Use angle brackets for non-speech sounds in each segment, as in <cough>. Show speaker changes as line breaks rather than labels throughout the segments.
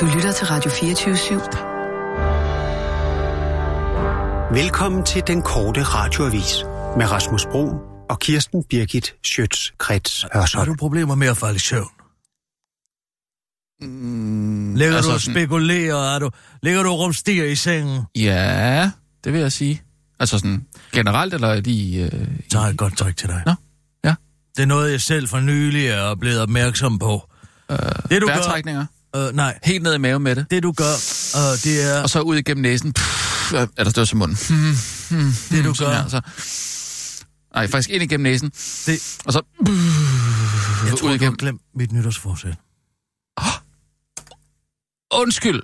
Du lytter til Radio 24 /7.
Velkommen til den korte radioavis med Rasmus Bro og Kirsten Birgit Schøtz-Krets Hørsholm.
Har du problemer med at falde i søvn?
Mm,
Ligger altså, du og
sådan-
spekulerer? Er du, ligger du og rumstiger i sengen?
Ja, det vil jeg sige. Altså sådan generelt, eller lige... Øh,
Så har jeg et godt tryk til dig.
Nå, ja.
Det er noget, jeg selv for nylig er blevet opmærksom på.
øh,
Det du gør... Øh, nej,
Helt ned i maven med det.
det du gør, øh, det er...
Og så ud igennem næsen. Pff, er der støvs i munden. Hmm, hmm,
Det, du
hmm,
gør-
Her, så. Nej, faktisk ind igennem næsen.
Det,
Og så...
jeg
ud
tror, du har
igennem.
glemt mit nytårsforsæt.
Undskyld.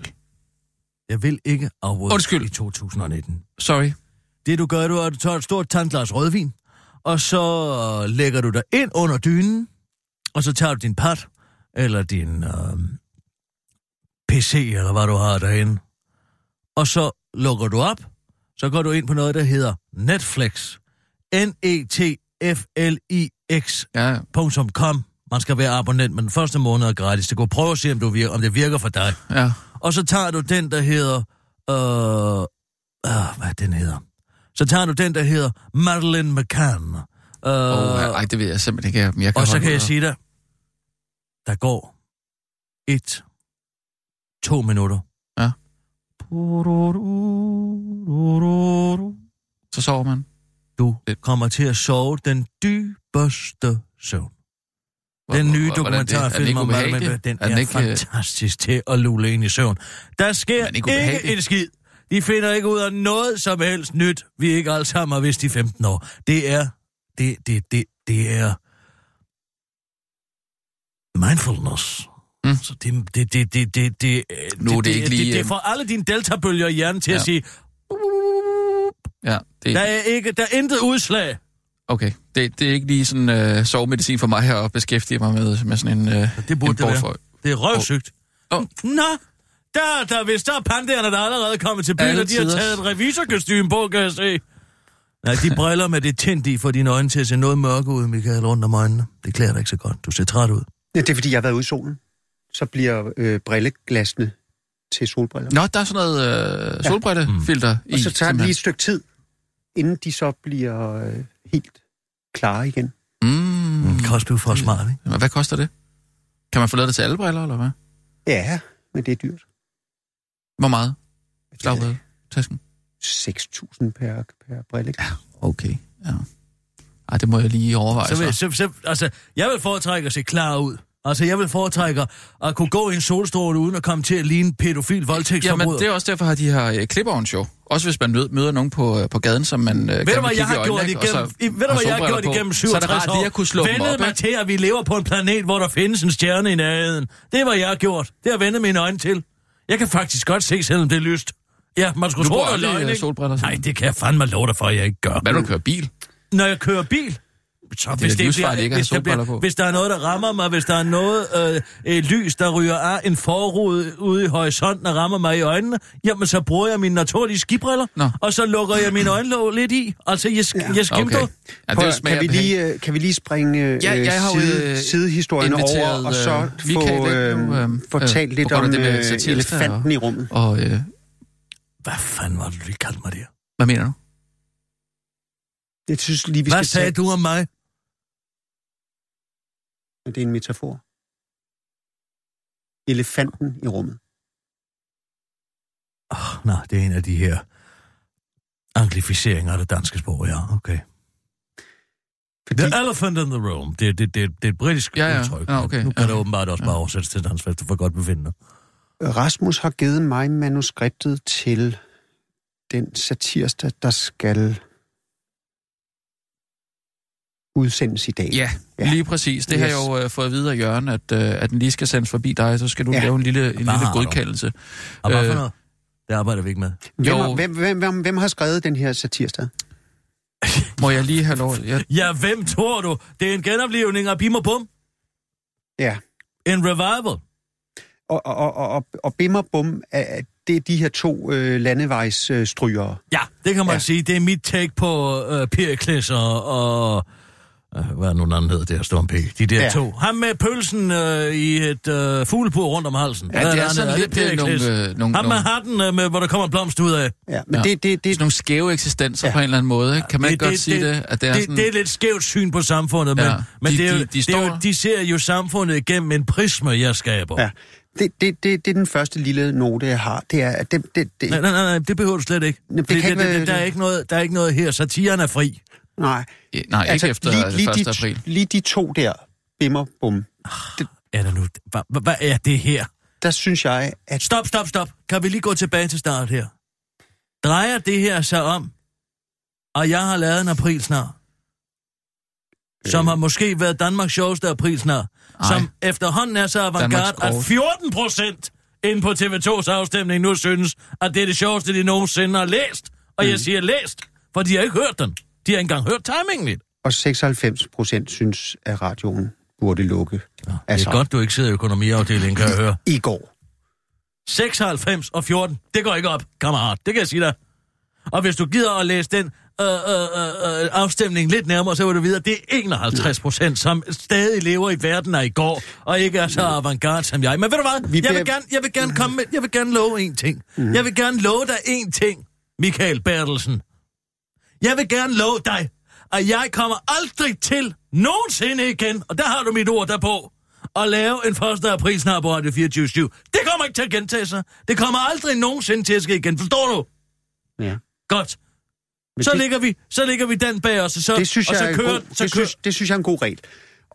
Jeg vil ikke afbryde
Undskyld.
i 2019.
Sorry.
Det du gør, du er, at du tager et stort tandglas rødvin, og så lægger du dig ind under dynen, og så tager du din pad, eller din øh, PC, eller hvad du har derinde, og så lukker du op, så går du ind på noget, der hedder Netflix. E N-E-T-F-L-I-X.com.
Ja,
Man skal være abonnent, men den første måned er gratis. Det går prøve at se, om, du virker, om det virker for dig.
ja.
Og så tager du den, der hedder... Øh, øh, hvad den hedder? Så tager du den, der hedder Madeleine McCann. Øh,
Oh, ej, det ved jeg simpelthen ikke. Jeg kan
og så kan jeg sige dig, der går et, to minutter.
Ja. Så sover man.
Du
Lidt.
kommer til at sove den dybeste søvn. Den nye dokumentarfilm om? Madeleine, den
Er den ikke, øh,
fantastisk til at lule ind i søvn. Der sker
ikke
ikke, en skid. De finder ikke ud af noget som helst nyt, vi ikke alle sammen har vidst i 15 år. Det er, det, det, det, det er mindfulness.
Mm.
Så det, det, det, det, det, det,
Nu er det ikke lige,
det, det
øh,
får alle dine deltabølger i hjernen til ja. At sige,
Ja, det,
der er, ikke, der er intet udslag.
okay. Det, det er ikke lige sådan øh, sovemedicin for mig her at beskæftige mig med, med sådan en, øh,
Det burde
en
det være.
bortføj.
Det er røvsygt.
Åh.
Nå, der, der, hvis der er pandaerne, der er allerede kommet til byen, og de har taget et revisorkostyme på, kan jeg se. Nej, de briller med det tændt i for dine øjne til at se noget mørke ud, Michael, rundt om øjnene. Det klæder dig ikke så godt. Du ser træt ud.
Ja, det er, fordi jeg har været ude i solen. Så bliver øh, brilleglasene til solbriller.
Nå, der er sådan noget øh, solbrillefilter i.
og så tager det lige et stykke tid, inden de så bliver øh, helt klare igen.
Mm.
Mm. Kan også blive for smart, ikke?
Men Hvad koster det? Kan man få lavet det til alle briller, eller hvad?
Ja, men det er dyrt.
Hvor meget? Slag tasken.
6.000 per, per brilleglas.
Okay, ja. Ej, det må jeg lige overveje.
Så vil,
Så
så, så, altså, jeg vil foretrække at se klar ud. Altså, jeg vil foretrække at kunne gå i en solstråle uden at komme til at ligne pædofil voldtægtsforbryder.
Jamen, det er også derfor, at de har øh, clip-ons jo. Også hvis man møder, nogen på, øh, på gaden, som man øh,
Ved du, hvad jeg har gjort igennem, i, ved du, hvad jeg har gjort igennem 67
Så er det rart
år?
at kunne slå op,
mig til, at vi lever på en planet, hvor der findes en stjerne i nærheden. Det hvad jeg har gjort. Det har vendet mine øjne til. Jeg kan faktisk godt se, selvom det er lyst. Ja, man skulle tro, det er løgn,
øh,
ikke? Nej, det kan jeg fandme love dig for, at jeg ikke gør.
Hvad du kører bil?
Når jeg kører bil, så hvis,
da livsfarligt ikke
hvis, der bliver,
på.
hvis der er noget, der rammer mig, hvis der er noget øh, øh, lys, der ryger af en forrude ude i horisonten og rammer mig i øjnene, jamen så bruger jeg mine naturlige skibriller,
Nå.
og så lukker jeg mine øjenlåg lidt i. Altså, jeg, ja. jeg skimter.
Okay. Ja, det
kan, vi lige, øh, kan vi lige springe øh,
Ja, jeg har
side,
øh,
sidehistorien over, og så
øh,
få, øh,
nu, øh,
få
øh,
lidt om
det med
øh, elefanten
og-
i rummet.
Og øh,
Hvad fanden var det, du lige kaldte mig der?
hvad mener du?
Det synes lige, vi
Hvad
skal
sagde
tage.
du om mig?
Det er en metafor. Elefanten i rummet.
Oh, nå, det er en af de her anglificeringer af det danske sprog, ja, okay.
Fordi,
The elephant in the room. Det, det, det, det er et britisk
Ja, ja.
udtryk.
Ja, okay.
men Nu kan
Ja.
det åbenbart også bare oversættes til dansk, hvis du får godt befindende.
Rasmus har givet mig manuskriptet til den satirsdag, der skal udsendes i dag.
Ja,
Ja.
lige præcis. Det yes. har jeg jo øh, fået at vide af Jørgen, at, øh, at den lige skal sendes forbi dig, så skal du
Ja.
lave en lille, en lille godkendelse.
Og hvad for
Øh,
noget? Det arbejder vi ikke med.
Hvem,
Jo.
har, hvem, hvem, hvem, hvem har skrevet den her satirsdag?
Må jeg lige have lov? Jeg,
Ja, hvem tror du? Det er en genoplevning af Bim og Bum.
Ja.
En revival.
Og, og, og, og, og Bim og Bum, er- det er de her to øh, landevejsstrygere.
Ja, det kan man
Ja.
sige. Det er mit take på uh, Pericles og, og øh, hvad er nu den anden hedder der, Storm P. De der
Ja.
to. Ham med pølsen øh, i et øh, fuglebur rundt om halsen.
Ja, det er sådan lidt,
det
øh, nogle, øh, nogle-
Ham med hatten, øh, med, hvor der kommer en blomst ud af.
Ja, men
Ja.
det, det, det,
Sådan nogle skæve eksistenser
Ja.
på en eller anden måde, ikke? Kan man ikke godt sige det? At det er
det,
sådan...
det er lidt skævt syn på samfundet, men,
Ja.
men
De-
det er
de- de
det er jo,
står-
de ser jo samfundet igennem en prisme, jeg skaber.
ja. Det, det, det, det er den første lille note, jeg har. Det er, at det, det, det,
Nej, nej, nej, det behøver du slet ikke.
Jamen, det
Fordi
kan ikke være-
der, er ikke noget, der er ikke noget her. Satiren er fri.
Nej.
Ja, Nej, ikke efter
lige, lige,
1.
de,
april.
lige de to der, bimmer, bum,
Er der nu... Hvad, hvad, er det her?
der synes jeg, at
Stop, stop, stop. Kan vi lige gå tilbage til start her? Drejer det her sig om, og jeg har lavet en aprilsnar, som har måske været Danmarks sjoveste aprilsnar,
Ej.
som efterhånden er så avantgarde, at
grove.
14 procent inde på TV2's afstemning nu synes, at det er det sjoveste, de nogensinde har læst. Og jeg siger læst, for de har ikke hørt den. De har ikke engang hørt timingen lidt.
og 96 procent synes, at radioen burde lukke.
Ja, det
Altså.
er godt, du ikke sidder i økonomiafdelingen, kan jeg høre.
I går.
96 og 14, det går ikke op, kammerat. Det kan jeg sige dig. Og hvis du gider at læse den øh, øh, øh, øh, afstemning lidt nærmere, så vil du vide, at det er 51 procent, som stadig lever i verden af i går, og ikke er så avantgarde som jeg. Men ved du hvad?
Vi
Jeg vil gerne, jeg vil gerne komme med, jeg vil gerne love en ting. Jeg vil gerne love dig en ting, Michael Bertelsen. Jeg vil gerne love dig, at jeg kommer aldrig til nogensinde igen, og der har du mit ord derpå, at lave en 1. april snart på Radio 24 Det kommer ikke til at gentage sig. Det kommer aldrig nogensinde til at ske igen. Forstår du?
Ja.
Godt.
Men
Så
det-
ligger vi, så ligger vi den bag os, og så,
Det synes,
og så
er
kører,
god,
så
det,
kører,
synes, det synes jeg er en god regel.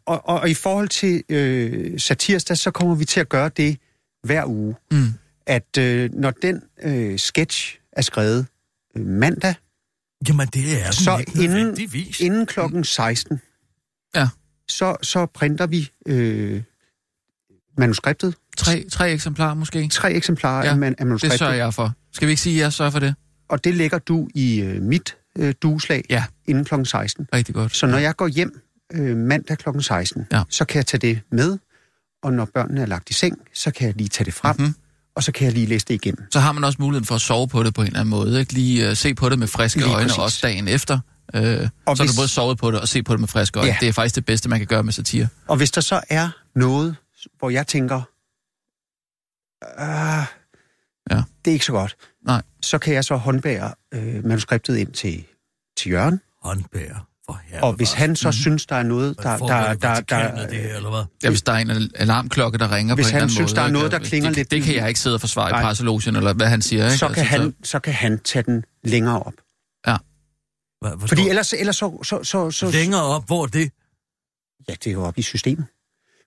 Og, og, og i forhold til øh, satirsdag, så kommer vi til at gøre det hver uge.
Mm.
At øh, når den øh, sketch er skrevet øh, mandag,
Jamen, det er
så
ikke
inden, inden klokken 16,
Ja.
så, så printer vi øh, manuskriptet.
Tre, tre eksemplarer måske.
Tre eksemplarer
Ja,
af, man, af
Det
manuskriptet.
sørger jeg for. Skal vi ikke sige, at jeg sørger for det?
Og det lægger du i øh, mit øh, dueslag
Ja.
inden klokken 16.
Rigtig godt.
Så når jeg går hjem øh, mandag klokken 16,
Ja.
så kan jeg tage det med, og når børnene er lagt i seng, så kan jeg lige tage det frem,
Mhm.
mm-hmm. Og så kan jeg lige læse det igennem.
Så har man også muligheden for at sove på det på en eller anden måde. Ikke? Lige uh, se på det med friske
Lige
øjne,
præcis.
også dagen efter. Uh, så
Og
har
hvis-
du både sovet på det og se på det med friske øjne.
Ja.
Det er faktisk det bedste, man kan gøre med satire.
Og hvis der så er noget, hvor jeg tænker, ah,
Ja.
det er ikke så godt,
Nej.
så kan jeg så håndbære øh, manuskriptet ind til, til Jørgen,
Håndbærer.
Og hvis han så synes, der er noget, der, der, der, der,
der, det her, eller hvad?
Ja, hvis der er en al- alarmklokke, der ringer
Hvis
på en
han synes,
måde.
der er noget, der klinger
det,
lidt-
Det kan jeg ikke sidde og forsvare
Nej.
i presselogen, eller hvad han siger. Ikke?
så, kan
Altså,
han, så kan han tage den længere op.
Hvad, forstår
Fordi ellers, ellers så, så, så, så,
Længere op, hvor er det?
Ja, det er jo op i systemet.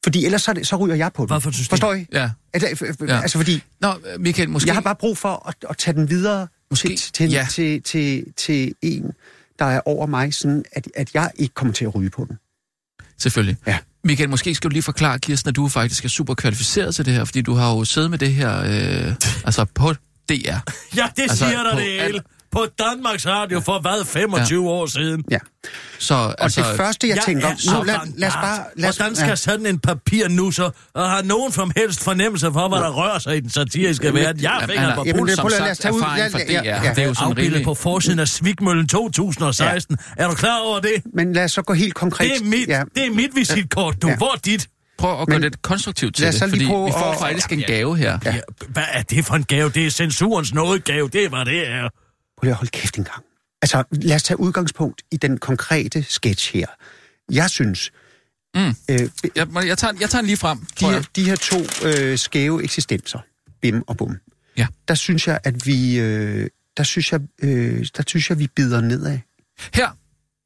Fordi ellers så, så ryger jeg på den.
Hvad for system?
Forstår I?
Ja.
Altså, f- f-
Ja.
altså fordi,
Nå, Michael, måske...
jeg har bare brug for at, at tage den videre
Måske,
til, til,
ja.
til, til, til en, der er over mig, sådan at, at jeg ikke kommer til at ryge på den.
Selvfølgelig.
Ja.
Michael, måske skal du lige forklare, Kirsten, at du faktisk er super kvalificeret til det her, fordi du har jo siddet med det her, øh, <laughs> altså på DR.
Ja, det
Altså,
altså, siger dig
på
det hele. På Danmarks Radio for hvad, 25 ja. år siden?
Ja.
Så,
Og
altså,
det første, jeg, jeg tænker,
er så
nu lad, lad os bare... Lad os,
Hvordan skal sådan en papirnusser og har nogen som helst fornemmelse for, hvad der rører sig i den satiriske verden? Jeg fingeren
han
på pulsen.
det-
som
at lad os
sagt
tage ud- lad-
fra
ja,
DR.
ja.
Det er jo sådan
Afbildet
rimelig...
på forsiden af Svigmøllen 2016. Ja. Er du klar over det?
men lad os så gå helt konkret...
Det er mit,
Ja,
det er mit visitkort, du.
Ja.
Hvor er dit?
Prøv at gå
Men
lidt konstruktivt til
lad os
det,
så lige
fordi
prøve
vi får
at-
faktisk en gave her.
Ja. Hvad er det for en gave? Det er censurens nådegave. Det hvad det er.
Prøv at holde kæft en gang. Altså, lad os tage udgangspunkt i den konkrete sketch her. Jeg synes...
Mm.
Øh,
Jeg, jeg, tager, jeg tager den lige frem,
de,
tror
her, de her to øh, skæve eksistenser, bim og bum,
Ja.
der synes jeg, at vi, øh, der synes jeg, øh, der synes jeg, vi bider nedad.
Her,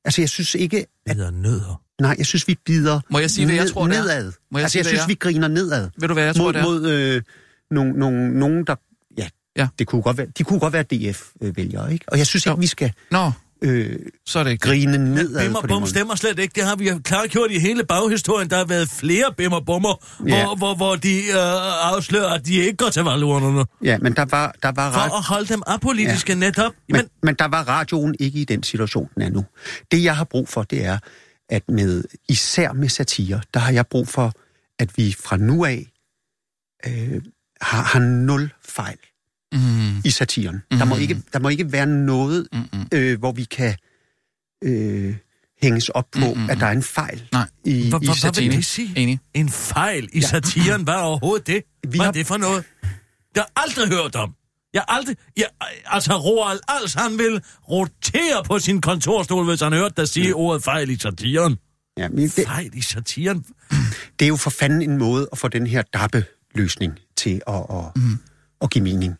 Altså, jeg synes ikke,
Det hedder nødder.
nej, jeg synes, vi bider
Må jeg sige, hvad jeg tror, det er?
nedad.
Må jeg
altså,
sige,
jeg synes,
jeg
vi griner nedad.
ved du hvad jeg tror,
mod,
det er?
mod øh, nogen, nogen, nogen, der, ja. Det kunne godt være, de kunne godt være DF-vælgere, ikke? Og jeg synes
Jo.
ikke, vi skal
Nå,
øh,
så er det ikke.
grine nedad
Bim
på
bum stemmer slet ikke. Det har vi jo klart gjort i hele baghistorien. Der har været flere bim og bummer,
Ja.
hvor, hvor, hvor de øh, afslører, at de ikke går til valgurnerne.
Ja, men der var, der var ret...
For at holde dem apolitiske ja. netop.
Men,
Men,
men der var radioen ikke i den situation, den er nu. Det, jeg har brug for, det er, at med især med satire, der har jeg brug for, at vi fra nu af øh, har, har nul fejl
Mm,
i satiren. Mm. Der, må ikke, der må ikke være noget,
mm,
øh, hvor vi kan øh, hænges op på, mm, at der er en fejl
Nej.
i,
Hvor-
i
hvor- hvad vil
satiren.
det sige?
Enig.
En fejl i satiren, hvad er overhovedet det?
Vi
Hvad er
har-
det for noget? Jeg har aldrig hørt om. Jeg har aldrig... Jeg, altså, Roald Als, han vil rotere på sin kontorstol, hvis han hørte dig sige ordet fejl i satiren.
Ja, men det,
Fejl i satiren?
det er jo for fanden en måde at få den her dappe-løsning til at, at, mm. at give mening.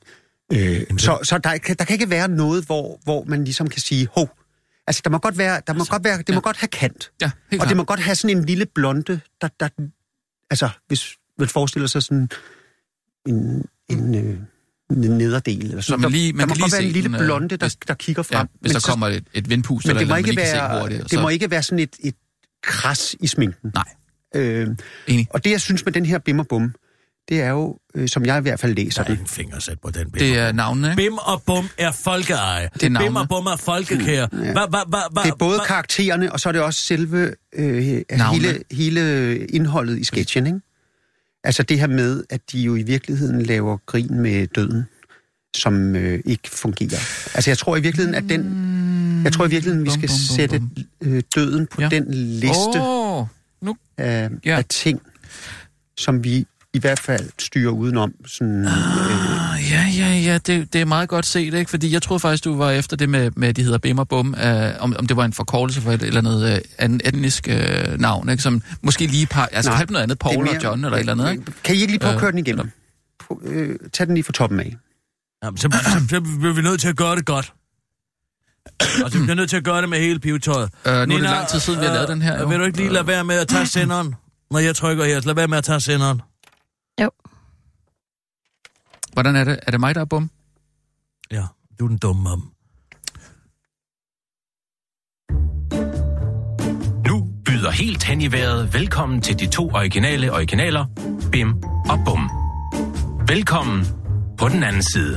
Øh, så så der, kan- der kan ikke være noget, hvor, hvor man ligesom kan sige, hov, altså der må godt være, der må godt være, det må godt have kant.
Ja,
Og det må godt have sådan en lille blonde, der, der altså hvis man forestiller sig sådan en, en, øh, nederdel, eller
Så
sådan.
man
Der,
lige- man
der må
kan
godt være en lille
den, øh,
blonde, der,
hvis-
der kigger
Ja,
frem.
hvis der
så-
kommer et, et vindpust,
men
eller
det må
noget,
ikke
man
være,
se hurtigt.
det må ikke være sådan et, et kras i sminken.
Nej.
Øh,
Enig.
og det, jeg synes med den her Bim og Bum, det er jo, øh, som jeg i hvert fald læser
Der er
den,
ingen fingersæt på den bim.
Det er navnene, ikke?
Bim og Bum er folkeeje.
Det er navne.
Bim og Bum er folkekære. Hva, hva, hva, hva,
det er både
hva-
karaktererne, og så er det også selve øh,
Navnene.
hele, hele indholdet i sketchen, ikke? Altså det her med, at de jo i virkeligheden laver grin med døden, som øh, ikke fungerer. Altså jeg tror i virkeligheden, at den... Jeg tror i virkeligheden, vi
Bum,
skal
bum, bum,
sætte øh, døden på
Ja.
den liste
oh, nu.
af,
Ja.
af ting, som vi i hvert fald styrer udenom. Sådan, øh,
Ah, ja, ja, ja, det, det er meget godt set, ikke? Fordi jeg troede faktisk, du var efter det med, med de hedder Bim og Bum, øh, om, om det var en forkortelse for et eller andet øh, etnisk øh, navn, ikke? Som måske lige par, altså
Nej,
noget andet,
det
Paul
mere-
og John eller et eller andet, ikke?
Kan I ikke lige prøve at
Øh,
køre den igennem? Prøv, øh, tag den lige fra toppen af.
Jamen, så, så, så bliver vi nødt til at gøre det godt. Og så bliver vi nødt til at gøre det med hele pivetøjet.
Øh, nu er det lang tid siden, vi har lavet den her, jo.
Øh, vil du ikke lige lade være med at tage senderen? Når jeg trykker her, så lad være med at tage senderen.
Hvordan er det? Er det mig, der er bum?
Ja, du er den dumme mam.
Nu byder helt hen i vejret velkommen til de to originale originaler, Bim og Bum. Velkommen på den anden side.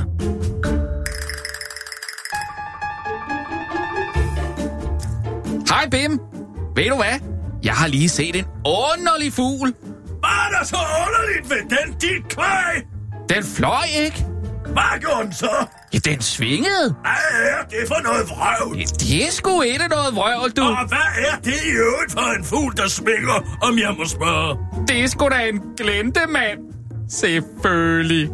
Hej Bim! Ved du hvad? Jeg har lige set en underlig fugl.
Hvad er der så underligt ved den, dit kvæg?
Den fløj ikke.
Hvad gjorde den så?
Ja, den svingede.
Hvad er det for noget vrøvl?
Det er sgu ikke noget vrøvl, du.
Og hvad er det i øvrigt for en fugl, der svinger, om jeg må spørge?
Det er sgu da en glentemand. Selvfølgelig.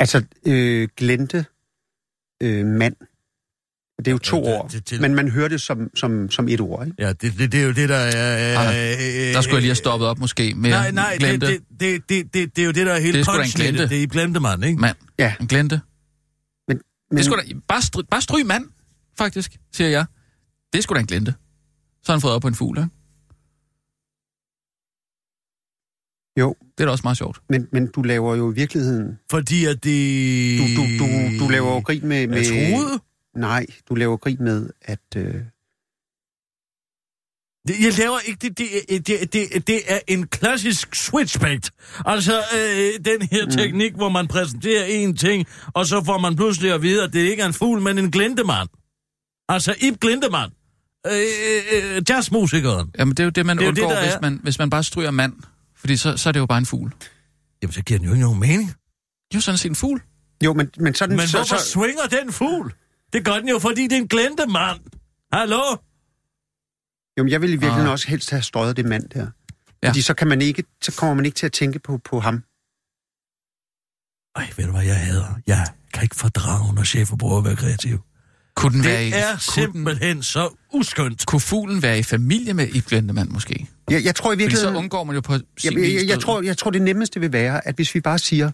Altså, øh, glente øh, mand. Det er jo to
Ja, det-
ord,
det- det-
men man hører det som, som, som et ord, ikke?
Ja, det, det, det er jo det, der er...
Ah,
øh,
Der skulle jeg lige have stoppet op måske med
Nej, nej, det,
glente.
det, det, det, det, det er jo det, der er hele
Det er
punchen i
glente.
Det, det er i glente mand, ikke?
Mand.
Ja.
En glente.
Men,
Det er sgu da, bare, stry, bare stryg mand, faktisk, siger jeg. Det er sgu da en glente. Så har han fået op på en fugl, ikke?
Jo,
Det er da også meget sjovt.
men, men du laver jo i virkeligheden...
Fordi at det...
Du, du, du, du laver jo grin med... med
Jeg troede...
Nej, du laver grin med, at... Øh,
Det, jeg laver ikke... Det, det, det, det, det er en klassisk switchback. Altså, øh, den her mm. teknik, hvor man præsenterer en ting, og så får man pludselig at vide, at det ikke er en fugl, men en glintemand. Altså, Ib Glintemand. Øh, øh, øh, jazzmusikeren.
Jamen, det er jo det, man
Det
undgår,
det,
hvis, man, hvis man bare stryger mand. Fordi så, så er det jo bare en fugl.
Jamen, så giver den jo ikke nogen mening.
Jo, sådan set en fugl.
jo, men, men sådan...
Men
så,
hvorfor
så,
swinger den fugl? Det gør den jo, fordi det er en glintemand. Hallo?
jo, men jeg vil i virkeligheden
Ah.
også helst have strøget det mand der.
Ja.
Fordi så, kan man ikke, så kommer man ikke til at tænke på, på ham.
Ej, ved du hvad jeg hader? Jeg kan ikke fordrage, når chefer prøver at være kreativ.
Kunne den være i,
Det er
kunne, den,
simpelthen så uskyndt.
kunne fuglen være i familie med Ib Glentemand måske?
Jeg, jeg tror i
Fordi så
virkeligheden...
undgår man jo på sin
Jeg, jeg, jeg, jeg, tror, jeg tror, det nemmeste vil være, at hvis vi bare siger,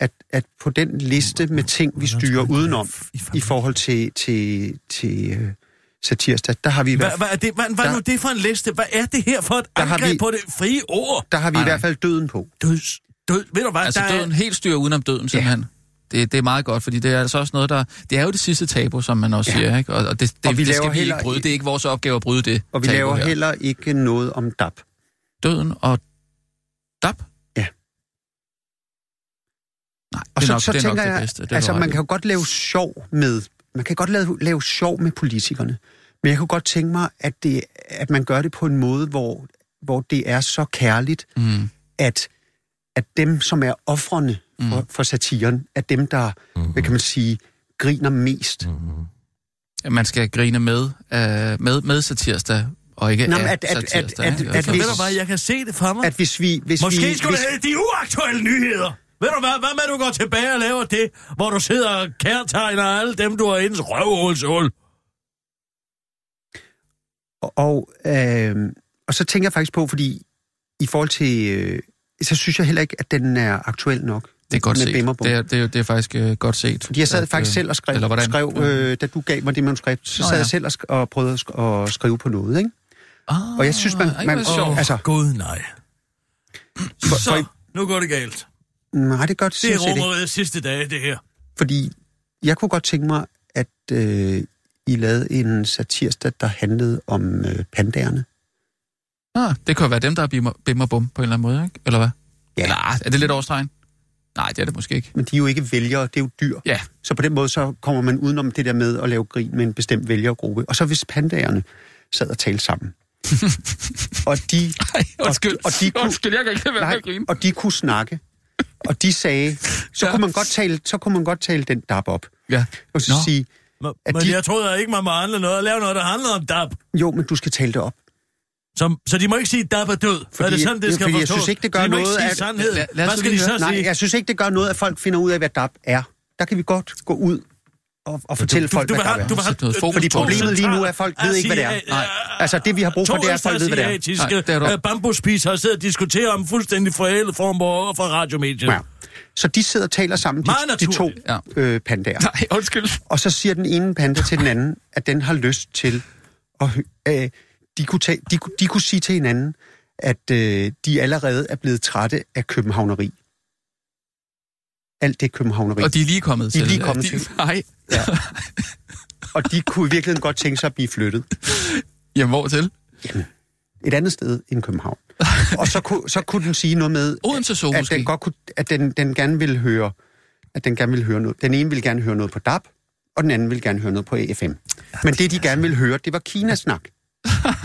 at, at på den liste med ting, vi styrer
det
udenom
i
forhold til, til, til uh, satirsdag, der har vi,
Hvad, hvad er det, hvad, hvad er
Der-
nu det for en liste? Hvad er det her for et
Der har
angreb
vi-
på det frie ord?
der har vi
Nej,
i hvert fald døden på.
Død, død, ved du hvad?
Altså
der
døden, helt styr udenom døden, simpelthen. Det, det er meget godt, fordi det er altså også noget, der... Det er jo det sidste tabu, som man også
Ja.
siger, ikke? Og, og det, det,
Og vi
det skal vi ikke bryde.
ikke-
Det er ikke vores opgave at bryde det
Og vi laver
her.
heller ikke noget om DAP.
Døden og dab?
Ja.
Nej,
Og
det er
så,
nok,
så
det er
tænker
nok det
jeg,
bedste. Det er
altså man
i.
kan jo godt lave sjov med, man kan godt lave, lave sjov med politikerne, men jeg kunne godt tænke mig, at, det, at man gør det på en måde, hvor hvor det er så kærligt,
Mm.
at, at dem, som er offrene for,
Mm.
for satiren, er dem, der,
Mhm.
hvad kan man sige, griner mest.
At man skal grine med, uh, med, med satirsdag, og ikke
Nå,
af
men at- at- at-
satirsdag.
at-
ikke?
at hvis-
ved du hvad, jeg kan se det for mig.
At hvis vi... Hvis
Måske
vi,
skulle
hvis,
det de uaktuelle nyheder. Ved du hvad, hvad med at du går tilbage og laver det, hvor du sidder og kærtegner alle dem, du har indens røvhulshul?
Og, øh, og så tænker jeg faktisk på, fordi i forhold til... Øh, så synes jeg heller ikke, at den er aktuel nok.
Det er godt set.
Bimmerbom.
Det er, det, er, det er faktisk uh, godt set.
Fordi jeg sad
At,
faktisk
øh,
selv og skrev,
eller hvordan?
skrev øh, da du gav mig det manuskript, så
Nå,
sad
ja.
jeg selv og, sk- og prøvede at, sk- at skrive på noget, ikke?
Ah,
Og jeg synes, man- man-.
Åh,
Altså-
gud nej.
For,
Så,
for,
nu går det galt.
nej, det gør det
Det er. Romerets sidste dage, det her.
Fordi jeg kunne godt tænke mig, at øh, I lavede en satirsdag, der handlede om øh, pandaerne.
Ah, det kan jo være dem, der er bimmer, bimmer bum på en eller anden måde, ikke? Eller hvad?
Ja.
Eller, er det lidt overstregen? Nej, det er det måske ikke.
Men de er jo ikke vælgere, det er jo dyr.
Ja.
Så på den måde, så kommer man udenom det der med at lave grin med en bestemt vælgergruppe. Og så hvis pandaerne sad og talte sammen. <laughs> og de,
Ej, undskyld.
og de kunne-
undskyld, jeg kan ikke være med
nej,
at grine.
og de kunne snakke. Og de sagde, så,
Ja.
kunne man godt tale, så kunne man godt tale den dab op.
Ja.
Og så
Nå.
sige,
Men,
At
men
de-
jeg troede ikke, man må handle noget og lave noget, der handler om DAB.
jo, men du skal tale det op.
Så, så de må ikke sige, at DAB er død. Fordi, er det sådan, det skal
fordi jeg
forstås?
synes ikke, det gør
de
noget,
ikke sige
at-
sandhed.
Lad- lad
Hvad skal de så
høre.
Nej,
sige?
jeg synes ikke, det gør noget, at folk finder ud af, hvad DAB er. Der kan vi godt gå ud og, og fortælle folk,
du,
hvad
vil
DAB
have, du
er.
noget fokus
Fordi problemet lige nu er, at folk ved ikke, hvad det er. Nej. Altså, det vi har brug for, det er, at folk ved, hvad det er.
Nej, det er du-
øh, bambusspiser har siddet og diskuteret om fuldstændig forældet form over for radiomediet.
Ja. Så de sidder og taler sammen, de, de to.
Ja.
øh, pandaer.
Nej, undskyld.
Og så siger den ene panda til den anden, at den har lyst til at... Øh, de, kunne tage, de, de kunne sige til hinanden, at øh, de allerede er blevet trætte af københavneri. Alt det københavneri.
Og de er lige kommet
De er
til.
lige kommet
de,
til. <laughs>
Nej.
Og de kunne i virkeligheden godt tænke sig at blive flyttet
Jamen, hvor til?
et andet sted end København. Og så kunne, så kunne den sige noget med,
Odense så
at
måske.
den godt kunne, at den, den gerne ville høre, at den gerne ville høre noget. Den ene ville gerne høre noget på DAB, og den anden ville gerne høre noget på AFM. Men det, de gerne ville høre, det var Kinasnak.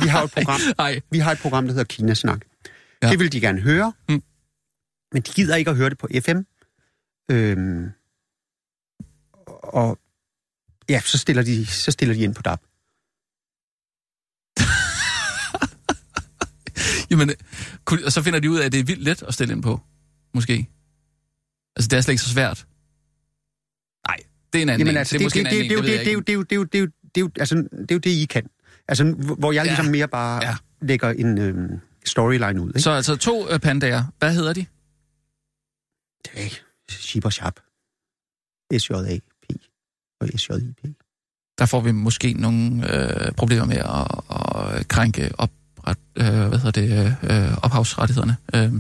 Vi har et program,
Nej.
vi har et program, der hedder Kinasnak.
Ja.
Det vil de gerne høre,
Mm.
mm. men de gider ikke at høre det på FM. Øhm, og ja, så stiller, de, så stiller de ind på DAB.
Jamen, øh, kunne- og så finder de ud af, at det er vildt let at stille ind på. Måske. Altså, det er slet ikke så svært. Nej, det er en anden
Jamen
en.
altså,
det er måske en
det,
anden
det,
en,
det,
ved
det,
jeg
det,
ikke.
det, det, det, det, det, altså, det er jo det, I kan. Altså, hvor jeg
Ja.
ligesom mere bare
Ja.
ja. lægger en øhm, storyline ud. Ikke? Så...
Så altså to øh, pandaer. Hvad hedder de?
Det er Shib og Sharp. S-J-A-P og S-J-I-P.
Der får vi måske nogle øh, problemer med at, at krænke opret, øh, hvad hedder det, øh, ophavsrettighederne. Øh,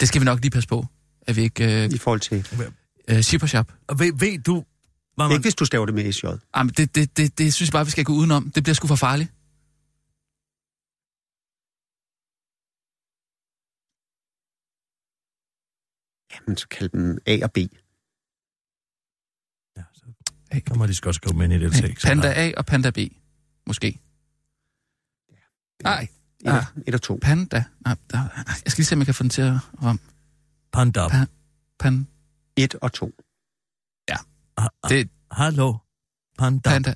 det skal vi nok lige passe på, at vi ikke... Øh,
I forhold til...
øh, og shop.
Og ved, ved du, hvad man...
Ikke hvis du staver det med S-J.
Jamen, det, det, det, det synes jeg bare, vi skal gå udenom. Det bliver sgu for farligt.
Jamen, så kald dem A og B.
Ja, så så må de sgu også komme ind i det tekst.
Panda A og Panda B. Måske. Nej,
Et,
Ah.
ah. et og to.
Panda. Nej, der, jeg skal lige se, om jeg kan få den til at ramme.
Panda.
Pa- Pan,
Et og to.
det,
Hallo. Panda.
panda.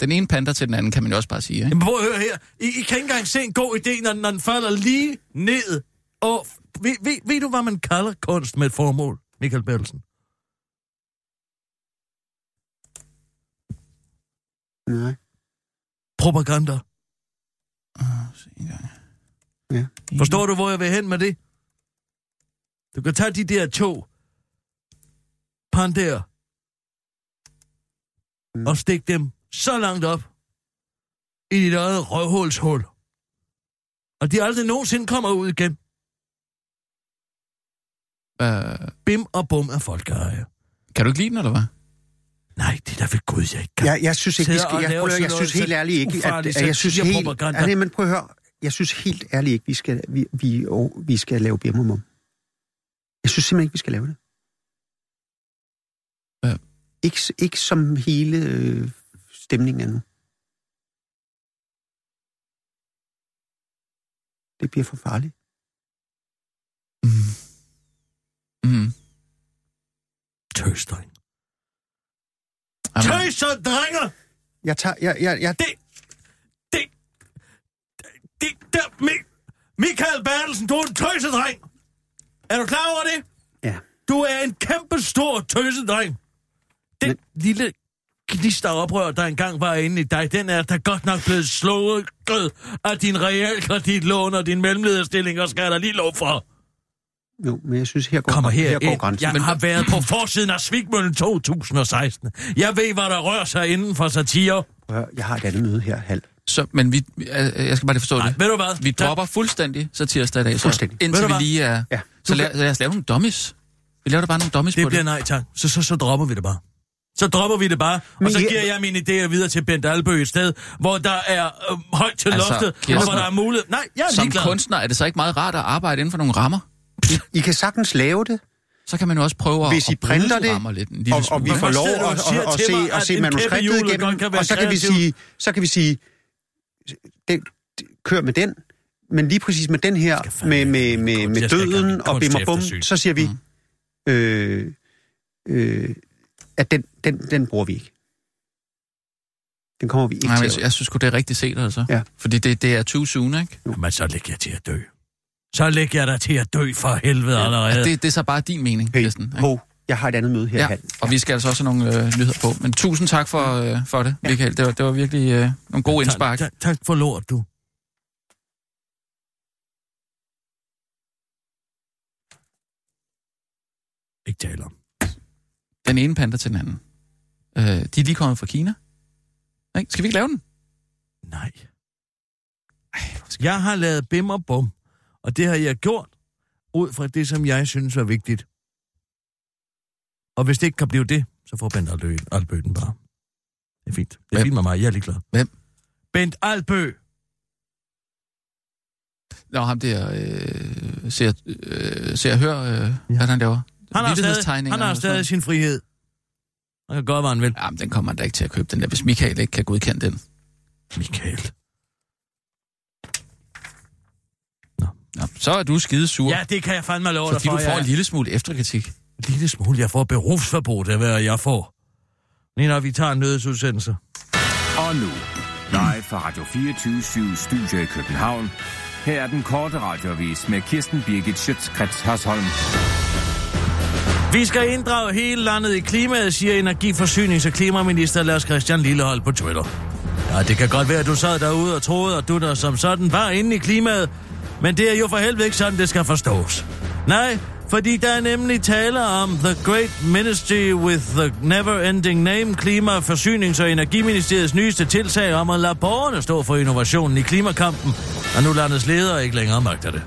Den ene panda til den anden, kan man jo også bare sige. Ikke?
Jamen prøv at høre her. I, I kan ikke engang se en god idé, når, når den falder lige ned. Og ved, ved, ved du, hvad man kalder kunst med et formål, Michael Bertelsen?
Nej.
Propaganda.
Se en gang.
Ja.
Forstår du, hvor jeg vil hen med det? Du kan tage de der to pandaer
Mm.
og stikke dem så langt op i dit eget røvhulshul. Og de aldrig nogensinde kommer ud igen.
Uh,
Bim og bum er folkeeje.
kan du ikke lide den, eller hvad?
Nej, det er da ved Gud, jeg ikke kan.
Jeg, jeg synes ikke, vi skal... Jeg, prøv, jeg
noget
synes helt ærligt ikke, at, at jeg synes helt... Altså, men prøv at høre. Jeg synes helt ærligt ikke, vi skal, vi, vi, og, vi skal lave Birmumum. Jeg synes simpelthen ikke, vi skal lave det.
Ja.
Ikke, ikke som hele øh, stemningen er nu. Det bliver for farligt.
Mm.
Tøsdreng.
Jamen,
Tøsdrenger!
Jeg tager... Jeg, jeg, jeg,
Det... Det... Det... Der... Mi- Michael Bertelsen, du er en tøsedreng! Er du klar over det?
ja.
Du er en kæmpe stor tøsedreng. Den
Men-
lille gnist af oprør, der engang var inde i dig, den er da godt nok blevet slået af din realkreditlån og din mellemlederstilling, og skal da lige lov for.
Jo, men jeg synes, her går,
Kommer her,
her går grænsen.
Jeg har været på forsiden af Svigmøllen 2016. Jeg ved, hvad der rører sig inden for satire.
Jeg har et andet møde her halv.
så, men vi, jeg jeg skal bare lige forstå
Nej,
det.
ved du hvad?
Vi dropper fuldstændig satirsdag i dag, så
Fuldstændig.
Indtil
du
vi lige er...
Ja.
Så lad, lad os lave nogle dummies. Vi laver da bare nogle dummies
Det
på
bliver
det.
nej tak. Så, så, så dropper vi det bare. Så dropper vi det bare, og
Men
så
I-
giver jeg mine idéer videre til Bent Albø et sted, hvor der er øh, højt til
Altså,
loftet, og hvor der er mulighed. Nej, jeg er
Som
ligeglad.
kunstner er det så ikke meget rart at arbejde inden for nogle rammer?
I kan sagtens lave det,
Så kan man jo også prøve
Hvis
at,
I
at bryde
printer
de
det,
lidt. En lille
og, og vi får lov at, at, at, se,
mig,
at se manuskriptet igennem, og så kan vi sige, så kan vi sige, det, det, kør med den, men lige præcis med den her, med, med, med, med døden og bim og bum, så siger vi, øh, øh, at den, den, den bruger vi ikke. Den kommer vi ikke
Nej, men
til.
jeg, jeg synes det er rigtig set, altså.
Ja.
Fordi det, det er too soon, ikke?
Jamen, så lægger jeg til at dø. Så lægger jeg dig til at dø for helvede ja. allerede.
Ja, det, det er så bare din mening,
Hey,
Kirsten. ikke?
ho, jeg har et andet møde her.
Ja, og vi skal altså også have nogle øh, nyheder på. Men tusind tak for, øh, for det, Michael. Det var, det var virkelig øh, nogle gode indspark.
Tak, tak, for lort, du. Ikke tale om.
Den ene panda til den anden. Øh, de er lige kommet fra Kina. Ikke? Skal vi ikke lave den?
Nej. Jeg har lavet bim og bum, og det har jeg gjort ud fra det, som jeg synes var vigtigt. Og hvis det ikke kan blive det, så får Bent Albø, Albø den bare. Det er fint. Det er
Hvem?
fint med mig. Jeg er ligeglad.
Hvem?
Bent Albø.
Nå, ham der øh, ser, øh, ser og hør, øh, ja. hvad han laver.
Han har stadig, han har stadig sin frihed. Han kan gøre, hvad han vil.
Jamen, den kommer han da ikke til at købe, den der, hvis Michael ikke kan godkende den.
Michael.
Nå, så er du skide sur,
Ja, det kan jeg fandme love dig
fordi
for.
du får
jeg
en lille smule efterkritik.
En lille smule. Jeg får berufsverbot af, hvad jeg får. Lige når vi tager en nødsudsendelse.
Og nu, live fra Radio 24 Studio i København. Her er den korte radiovis med Kirsten Birgit Schøtzgrads Hasholm.
Vi skal inddrage hele landet i klimaet, siger energiforsynings- og klimaminister Lars Christian Lillehold på Twitter. Ja, det kan godt være, at du sad derude og troede, at du der som sådan var inde i klimaet, men det er jo for helvede ikke sådan, det skal forstås. Nej, fordi der er nemlig tale om The Great Ministry with the Never-Ending Name, Klima-, Forsynings- og Energiministeriets nyeste tiltag om at lade borgerne stå for innovationen i klimakampen, og nu landets ledere ikke længere magter det.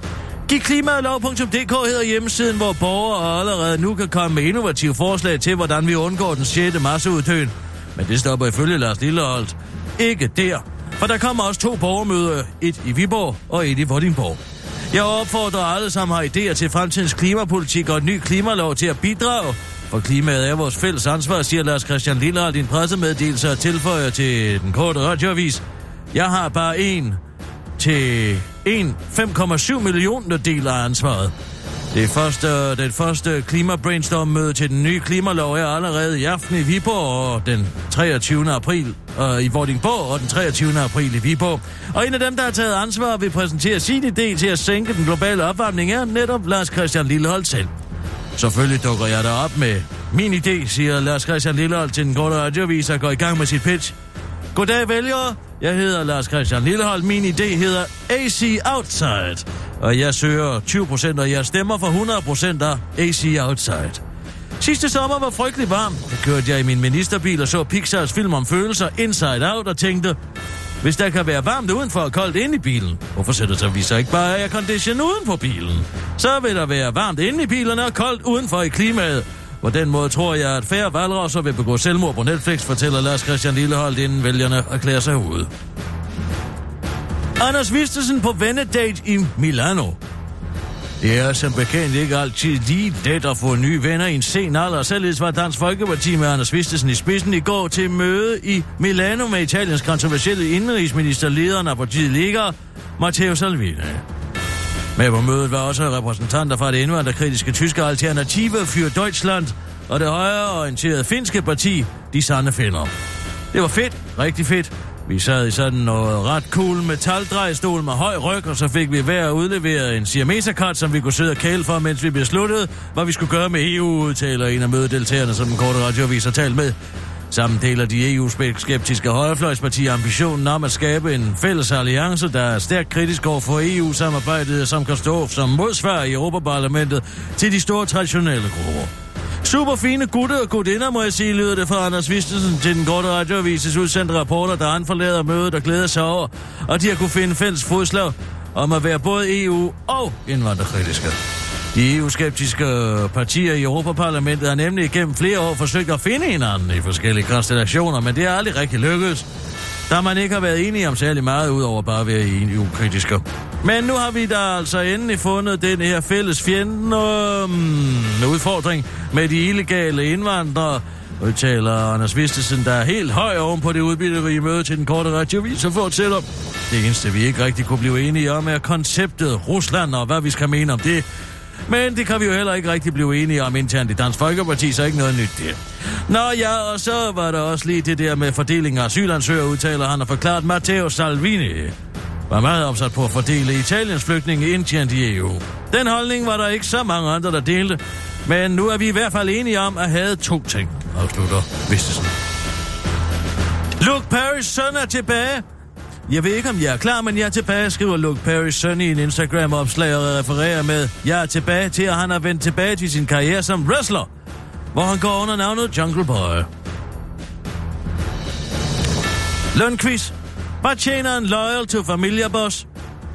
Giv klimalov.dk hedder hjemmesiden, hvor borgere allerede nu kan komme med innovative forslag til, hvordan vi undgår den 6. masseuddøen. Men det stopper ifølge Lars Lilleholdt ikke der. For der kommer også to borgermøder, et i Viborg og et i Vordingborg. Jeg opfordrer alle, som har idéer til fremtidens klimapolitik og en ny klimalov til at bidrage. For klimaet er vores fælles ansvar, siger Lars Christian Lillard i en pressemeddelelse og tilføjer til den korte radioavis. Jeg har bare en til en 5,7 millioner del af ansvaret. Det første, det første klimabrainstorm-møde til den nye klimalov er allerede i aften i Viborg og den 23. april øh, i Vordingborg og den 23. april i Viborg. Og en af dem, der har taget ansvar, vil præsentere sin idé til at sænke den globale opvarmning, er netop Lars Christian Lilleholdt selv. Selvfølgelig dukker jeg der op med min idé, siger Lars Christian Lilleholdt til den korte radioavis og går i gang med sit pitch. Goddag vælgere, jeg hedder Lars Christian Lillehold. Min idé hedder AC Outside. Og jeg søger 20% og jeg stemmer for 100% af AC Outside. Sidste sommer var frygtelig varm. Der kørte jeg i min ministerbil og så Pixars film om følelser Inside Out og tænkte, hvis der kan være varmt udenfor og koldt inde i bilen, hvorfor sætter så vi så ikke bare aircondition uden på bilen? Så vil der være varmt inde i bilerne og koldt udenfor i klimaet. På den måde tror jeg, at færre valgrosser vil begå selvmord på Netflix, fortæller Lars Christian Lillehold, inden vælgerne erklærer sig ude. Anders Vistesen på vennedate i Milano. Det er som bekendt ikke altid lige let at få nye venner i en sen alder. Således var Dansk Folkeparti med Anders Vistesen i spidsen i går til møde i Milano med Italiens kontroversielle indrigsminister, lederen af partiet Lega, Matteo Salvini. Med på mødet var også repræsentanter fra det indvandrerkritiske tyske Alternative für Deutschland og det højreorienterede finske parti, De Sande Finder. Det var fedt, rigtig fedt. Vi sad i sådan noget ret cool metaldrejstol med høj ryg, og så fik vi hver udleveret en siameserkart, som vi kunne sidde og kæle for, mens vi besluttede, hvad vi skulle gøre med EU, udtaler en af mødedeltagerne, som den korte radioavis har talt med. Sammen deler de EU-skeptiske højrefløjspartier ambitionen om at skabe en fælles alliance, der er stærkt kritisk over for EU-samarbejdet, som kan stå som modsvar i Europaparlamentet til de store traditionelle grupper. Super fine gutter og gutinder, må jeg sige, lyder det fra Anders Vistesen til den korte radioavises udsendte rapporter, der han forlader mødet og glæder sig over, og de har kunne finde fælles fodslag om at være både EU og indvandrerkritiske. De EU-skeptiske partier i Europaparlamentet har nemlig igennem flere år forsøgt at finde hinanden i forskellige konstellationer, men det har aldrig rigtig lykkedes, da man ikke har været enige om særlig meget, udover bare at være enige ukritiske. Men nu har vi da altså endelig fundet den her fælles fjende øh, udfordring med de illegale indvandrere, udtaler Anders Vistesen, der er helt høj oven på det udbytterige møde til den korte radiovis og fortsætter. Det eneste, vi ikke rigtig kunne blive enige om, er konceptet Rusland og hvad vi skal mene om det. Men det kan vi jo heller ikke rigtig blive enige om internt i Dansk Folkeparti, så ikke noget nyt der. Nå ja, og så var der også lige det der med fordeling af asylansøgere, udtaler han og forklaret Matteo Salvini var meget opsat på at fordele Italiens flygtninge indtjent i EU. Den holdning var der ikke så mange andre, der delte, men nu er vi i hvert fald enige om at have to ting, afslutter Vistesen. Luke Paris' søn er tilbage. Jeg ved ikke, om jeg er klar, men jeg er tilbage, skriver Luke Perry søn i en Instagram-opslag og refererer med, jeg er tilbage til, at han har vendt tilbage til sin karriere som wrestler, hvor han går under navnet Jungle Boy. Lønquiz. Hvad tjener en loyal to familieboss?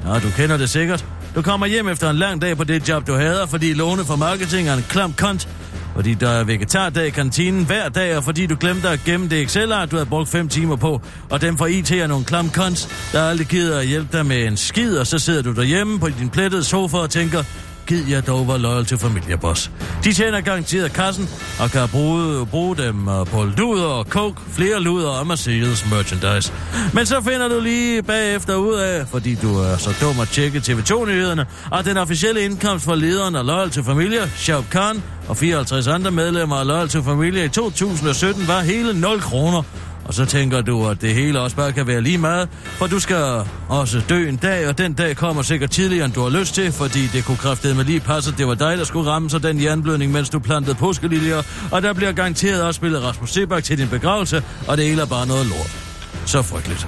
Ja, du kender det sikkert. Du kommer hjem efter en lang dag på det job, du hader, fordi låne for marketing er en klam kont, fordi der er vegetardag i kantinen hver dag, og fordi du glemte at gemme det Excel-art, du har brugt 5 timer på, og dem fra IT er nogle klam kons, der aldrig gider at hjælpe dig med en skid, og så sidder du derhjemme på din plettede sofa og tænker, gid jeg dog var loyal til familieboss. De tjener garanteret kassen, og kan bruge, bruge dem øh, på luder og coke, flere luder og Mercedes merchandise. Men så finder du lige bagefter ud af, fordi du er så dum at tjekke TV2-nyhederne, at den officielle indkomst for lederen af Loyal til Familie, Shab Khan, og 54 andre medlemmer af Loyal til Familie i 2017 var hele 0 kroner. Og så tænker du, at det hele også bare kan være lige meget, for du skal også dø en dag, og den dag kommer sikkert tidligere, end du har lyst til, fordi det kunne kræftede med lige passe, at det var dig, der skulle ramme sig den jernblødning, mens du plantede påskeliljer, og der bliver garanteret også spillet Rasmus Sebak til din begravelse, og det hele er bare noget lort. Så frygteligt.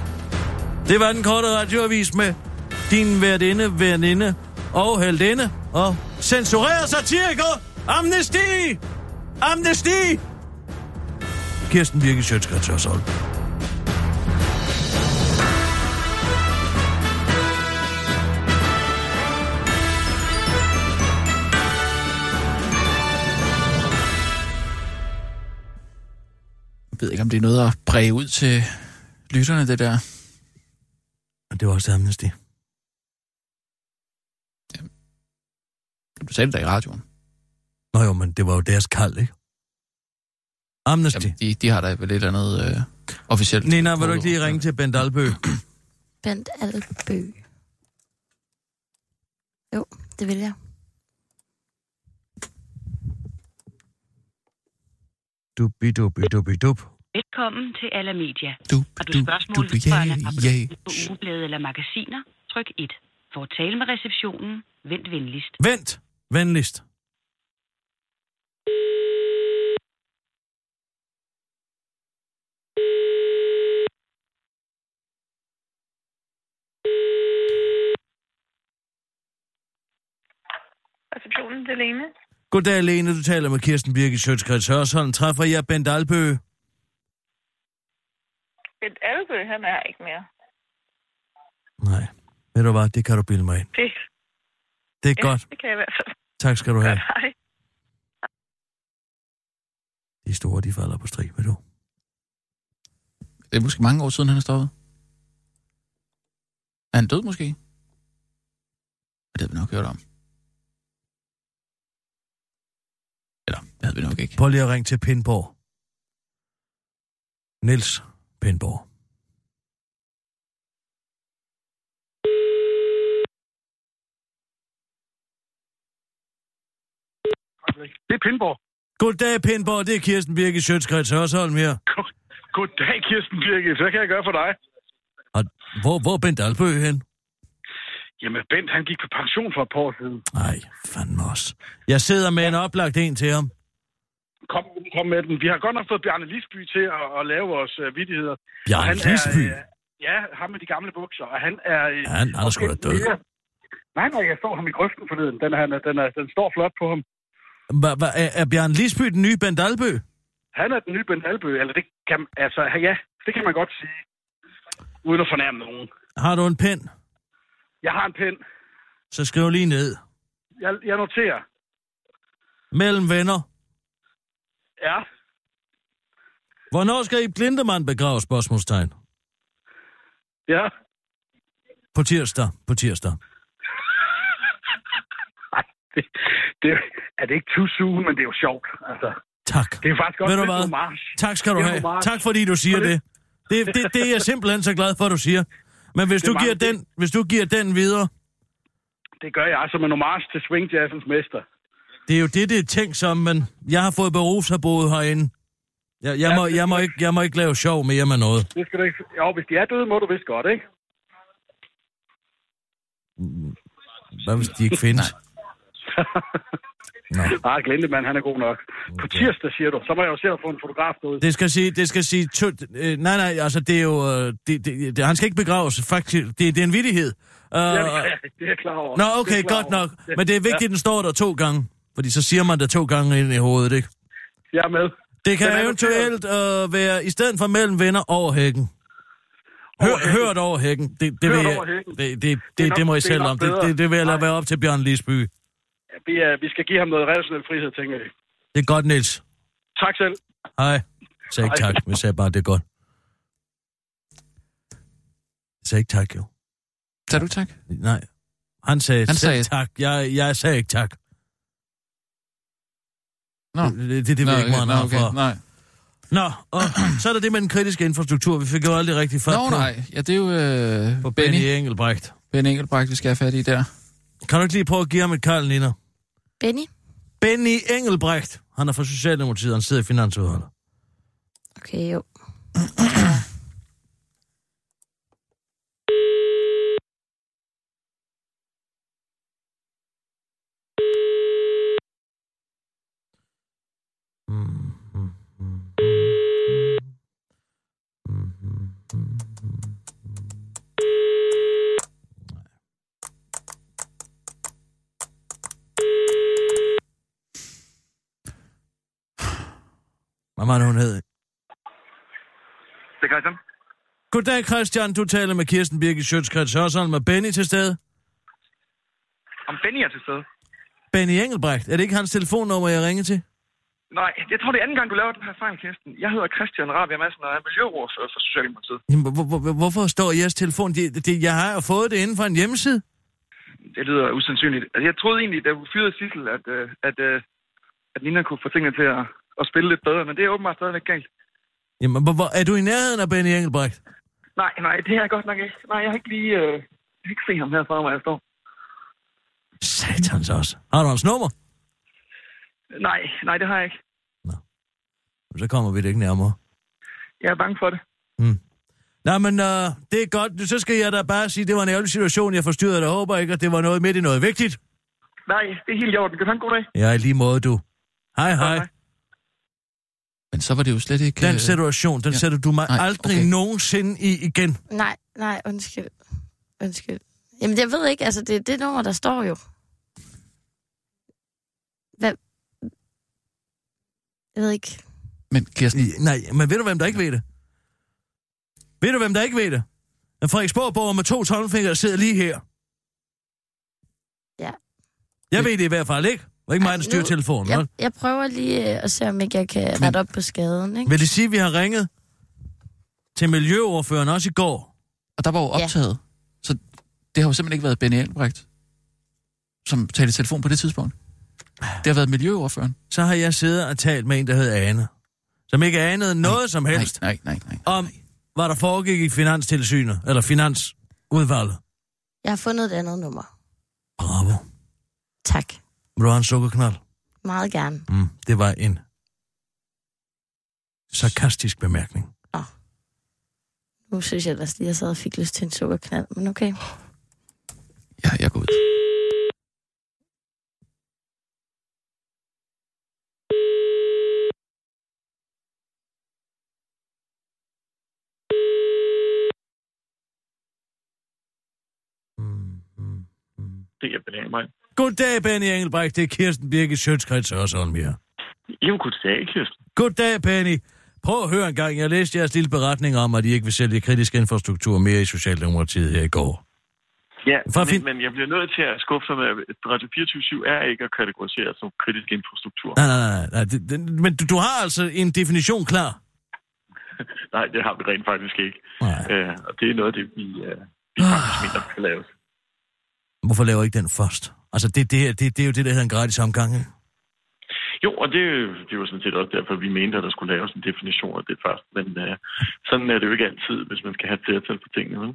Det var den korte radioavis med din værtinde, veninde og heldinde og censureret satiriker, amnesti! Amnesti! Kirsten Birke Sjøtskrets og Sol.
Jeg ved ikke, om det er noget at præge ud til lytterne, det der.
Og det var også amnesty.
Du sagde det da i radioen.
Nå jo, men det var jo deres kald, ikke? Amnesty.
Jamen, de, de har da vel et eller andet øh, officielt.
Nina, vil du ikke lige ringe til Bent Albø?
Bent Albø. Jo, det vil jeg.
Dubi, dubi, dubi, dub.
Velkommen til Alamedia.
Du,
Har du spørgsmål
du,
vedrørende abonnement på ugeblade eller magasiner? Tryk 1. For at tale med receptionen, vent venligst.
Vent! Venligst.
Receptionen, det er Lene.
Goddag, Lene. Du taler med Kirsten Birke Sjøtskrets Hørsholm. Træffer jeg Bent Albø?
Et Albø, han er ikke mere.
Nej. Ved du hvad, det kan du bilde mig ind.
Det,
Det er
ja,
godt.
det kan jeg i hvert fald.
Tak skal du have.
Godt, hej.
De store, de falder på strig, ved du.
Det er måske mange år siden, han er stoppet. Er han død måske? Det havde vi nok hørt om. Eller, det havde vi nok ikke.
Prøv lige at ringe til Pindborg. Niels Pindborg.
Det er Pindborg.
Goddag, Pindborg. Det er Kirsten Birke Sjøtskreds Hørsholm her.
Goddag, Kirsten Birgit. Hvad kan jeg gøre for dig?
Og hvor, hvor er Bent Albø hen?
Jamen, Bent, han gik på pension for et par år siden.
Nej, fandme også. Jeg sidder med en oplagt en til ham.
Kom, kom med den. Vi har godt nok fået Bjarne Lisby til at, at lave vores uh, vidtigheder.
Bjarne
Og han
Lisby?
Er, uh, ja, ham med de gamle bukser. Og han er... Uh,
Han, han er sgu da død.
Nej, nej, jeg så ham i grøften forleden. Den, er, han den, er, den står flot på ham.
Hva, hva, er, er Bjørn Lisby den nye Bent Albø?
Han er den nye Ben Albø, eller det kan, altså, ja, det kan man godt sige. Uden at fornærme nogen.
Har du en pen?
Jeg har en pen.
Så skriv lige ned.
Jeg, jeg noterer.
Mellem venner.
Ja,
Hvornår skal I Glindemann begrave spørgsmålstegn?
ja.
På tirsdag. På tirsdag. <laughs>
Ej, det, det, er det ikke too soon, men det er jo sjovt. Altså,
Tak.
det er faktisk også
Ved du
lidt
hvad?
homage.
Tak skal du have.
homage.
Tak fordi du siger
For
det.
det-
Det, det, det er jeg simpelthen så glad for, at du siger. Men hvis
Det
du, giver den, hvis du giver den videre,
Det gør jeg som en homage til swing jazzens mester.
det er jo det, det er tænkt som, men jeg har fået berufsforbud herinde. Jeg, jeg,
Ja,
må, jeg, må ikke, jeg må ikke lave sjov mere med noget.
Det skal du ikke... Jo, hvis de er døde, må du vist godt, ikke?
Hvad hvis de ikke findes? <laughs> <laughs> Nå.
Ah, Glindemann, han er god nok. På tirsdag, siger du. Så må jeg jo se at få en fotograf ud.
Det skal sige, det skal sige, tø, øh, nej, nej, altså det er jo, øh, det, det, det, han skal ikke begraves, faktisk, det, det er en vittighed. Uh,
Ja, det er, <laughs> klar over.
Nå, okay, godt
over.
nok.
Ja.
Men det er vigtigt, at den står der to gange. Fordi så siger man der to gange ind i hovedet, ikke?
Jeg er med.
Det kan eventuelt øh, være, i stedet for mellem venner, over hækken. Hør,
Over hækken.
hørt over hækken. Det, det,
Hørt
vil
over hækken.
det, det,
Det
det,
nok-
det må I selv om. Det, det, det vil jeg lade
Nej.
være op til Bjørn Lisby.
Vi, er, vi skal give ham noget relationel frihed, tænker jeg.
Det er godt, Niels.
Tak selv.
Hej. Jeg sagde ikke
Hej.
tak, jeg sagde bare, det er godt. Jeg sagde ikke tak, jo.
Sagde du tak?
Nej. Han sagde,
Han sagde-
tak. Jeg, jeg sagde ikke tak.
Nå.
Det, det, det, det jeg ikke,
nå,
har
okay,
fra.
nej.
Nå, og <clears throat> så er der det med den kritiske infrastruktur. Vi fik jo aldrig rigtig fat
Nå,
på.
nej. Ja, det er jo øh,
På
Benny.
Benny Engelbrecht.
Benny Engelbrecht, vi skal have fat i der.
Kan du ikke lige prøve at give ham et kald, Nina?
Benny?
Benny Engelbrecht. Han er fra Socialdemokratiet, han sidder i finansudvalget.
Okay, jo. <clears throat>
Hvad var det, hun hed?
Det er Christian.
Goddag, Christian. Du taler med Kirsten Birgit Sjøtskrets Hørsholm med Benny til stede.
Om Benny er til stede?
Benny Engelbrecht. Er det ikke hans telefonnummer, jeg ringer til?
Nej, jeg tror, det er anden gang, du laver den her fejl, Kirsten. Jeg hedder Christian Rabia Madsen, og er miljøordfører for Socialdemokratiet.
Jamen, hvor, hvor, hvor- hvorfor står jeres telefon? Det, det, jeg har jo fået det inden for en hjemmeside.
Det lyder usandsynligt. Altså, jeg troede egentlig, da du fyrede Sissel, at, øh, at, øh, at Nina kunne få tingene til at, at spille lidt bedre, men det er åbenbart stadigvæk galt.
Jamen, hvor, hvor, er du i nærheden af Benny Engelbrecht?
Nej, nej, det er jeg godt nok ikke. Nej, jeg har ikke lige... Øh, jeg kan ikke se ham her for mig, jeg står.
Satans også. Har du hans nummer?
Nej, nej, det har jeg ikke.
Så kommer vi det ikke nærmere.
Jeg er bange for det.
Nej, men øh, det er godt. Så skal jeg da bare sige, at det var en ærgerlig situation, jeg forstyrrede dig. Håber ikke, at det var noget midt i noget vigtigt.
Nej, det er helt i orden. Kan du have en god dag?
Ja, i lige måde, du. Hej, hej.
hej.
Men så var det jo slet ikke...
Den
øh,
situation, den
ja.
sætter du mig
Nej,
aldrig
okay.
nogensinde i igen.
Nej, nej, undskyld. Undskyld. Jamen, jeg ved ikke, altså, det er det nummer, der står jo. Hvad? Jeg ved ikke.
Men Kirsten,
Nej, men ved du, hvem der ikke ved det? Ved du, hvem der ikke ved det? En Frederiksborg med to tommelfingre sidder lige her.
Ja.
Jeg ved det i hvert fald ikke. Det var ikke mig, der styrer telefonen,
Jeg, jeg prøver lige øh, at se, om ikke jeg kan
Men-
rette op på skaden, ikke?
Vil det sige, at vi har ringet til Miljøordføreren også i går?
og der var jo
Ja.
optaget. Så det har jo simpelthen ikke været Benny Engelbrecht, som talte i telefon på det tidspunkt. Det har været miljøordføreren.
Så har jeg siddet og talt med en, der hed Ane. Som ikke anede noget som helst
Nej, nej, nej. nej.
om, hvad der foregik i Finanstilsynet, eller Finansudvalget.
Jeg har fundet et andet nummer.
Bravo.
Tak.
Vil du have en sukkerknald?
Meget gerne.
Mm, det var en sarkastisk bemærkning.
Nu synes jeg ellers lige, at jeg sad og fik lyst til en sukkerknald, men okay.
Ja, jeg går ud.
Det er Benjamin mig.
Goddag, Benny Engelbrecht. Det er Kirsten Birgit Sjøtskrets Hørsholm her.
Jo, goddag, Kirsten.
Goddag, Benny. Prøv at høre en gang. Jeg læste jeres lille beretning om, at I ikke vil sælge kritisk infrastruktur mere i Socialdemokratiet her i går.
Ja,
For
men, men jeg bliver nødt til at skuffe dig med, at Radio 24 er ikke at kategorisere som kritisk infrastruktur.
Nej, nej, nej. nej. Det, det, men du, du har altså en definition klar. <laughs>
Nej, det har vi rent faktisk ikke.
Nej.
Øh, og det er noget af det, vi, øh, vi faktisk mener, skal laves.
Hvorfor laver I ikke den først? Altså, det, det, det, det er jo det, der hedder en gratis omgang. ikke?
Jo, og det, det jo sådan set også derfor, vi mente, at der skulle laves en definition af det først. Men øh, sådan er det jo ikke altid, hvis man skal have flertal for tingene. Vel?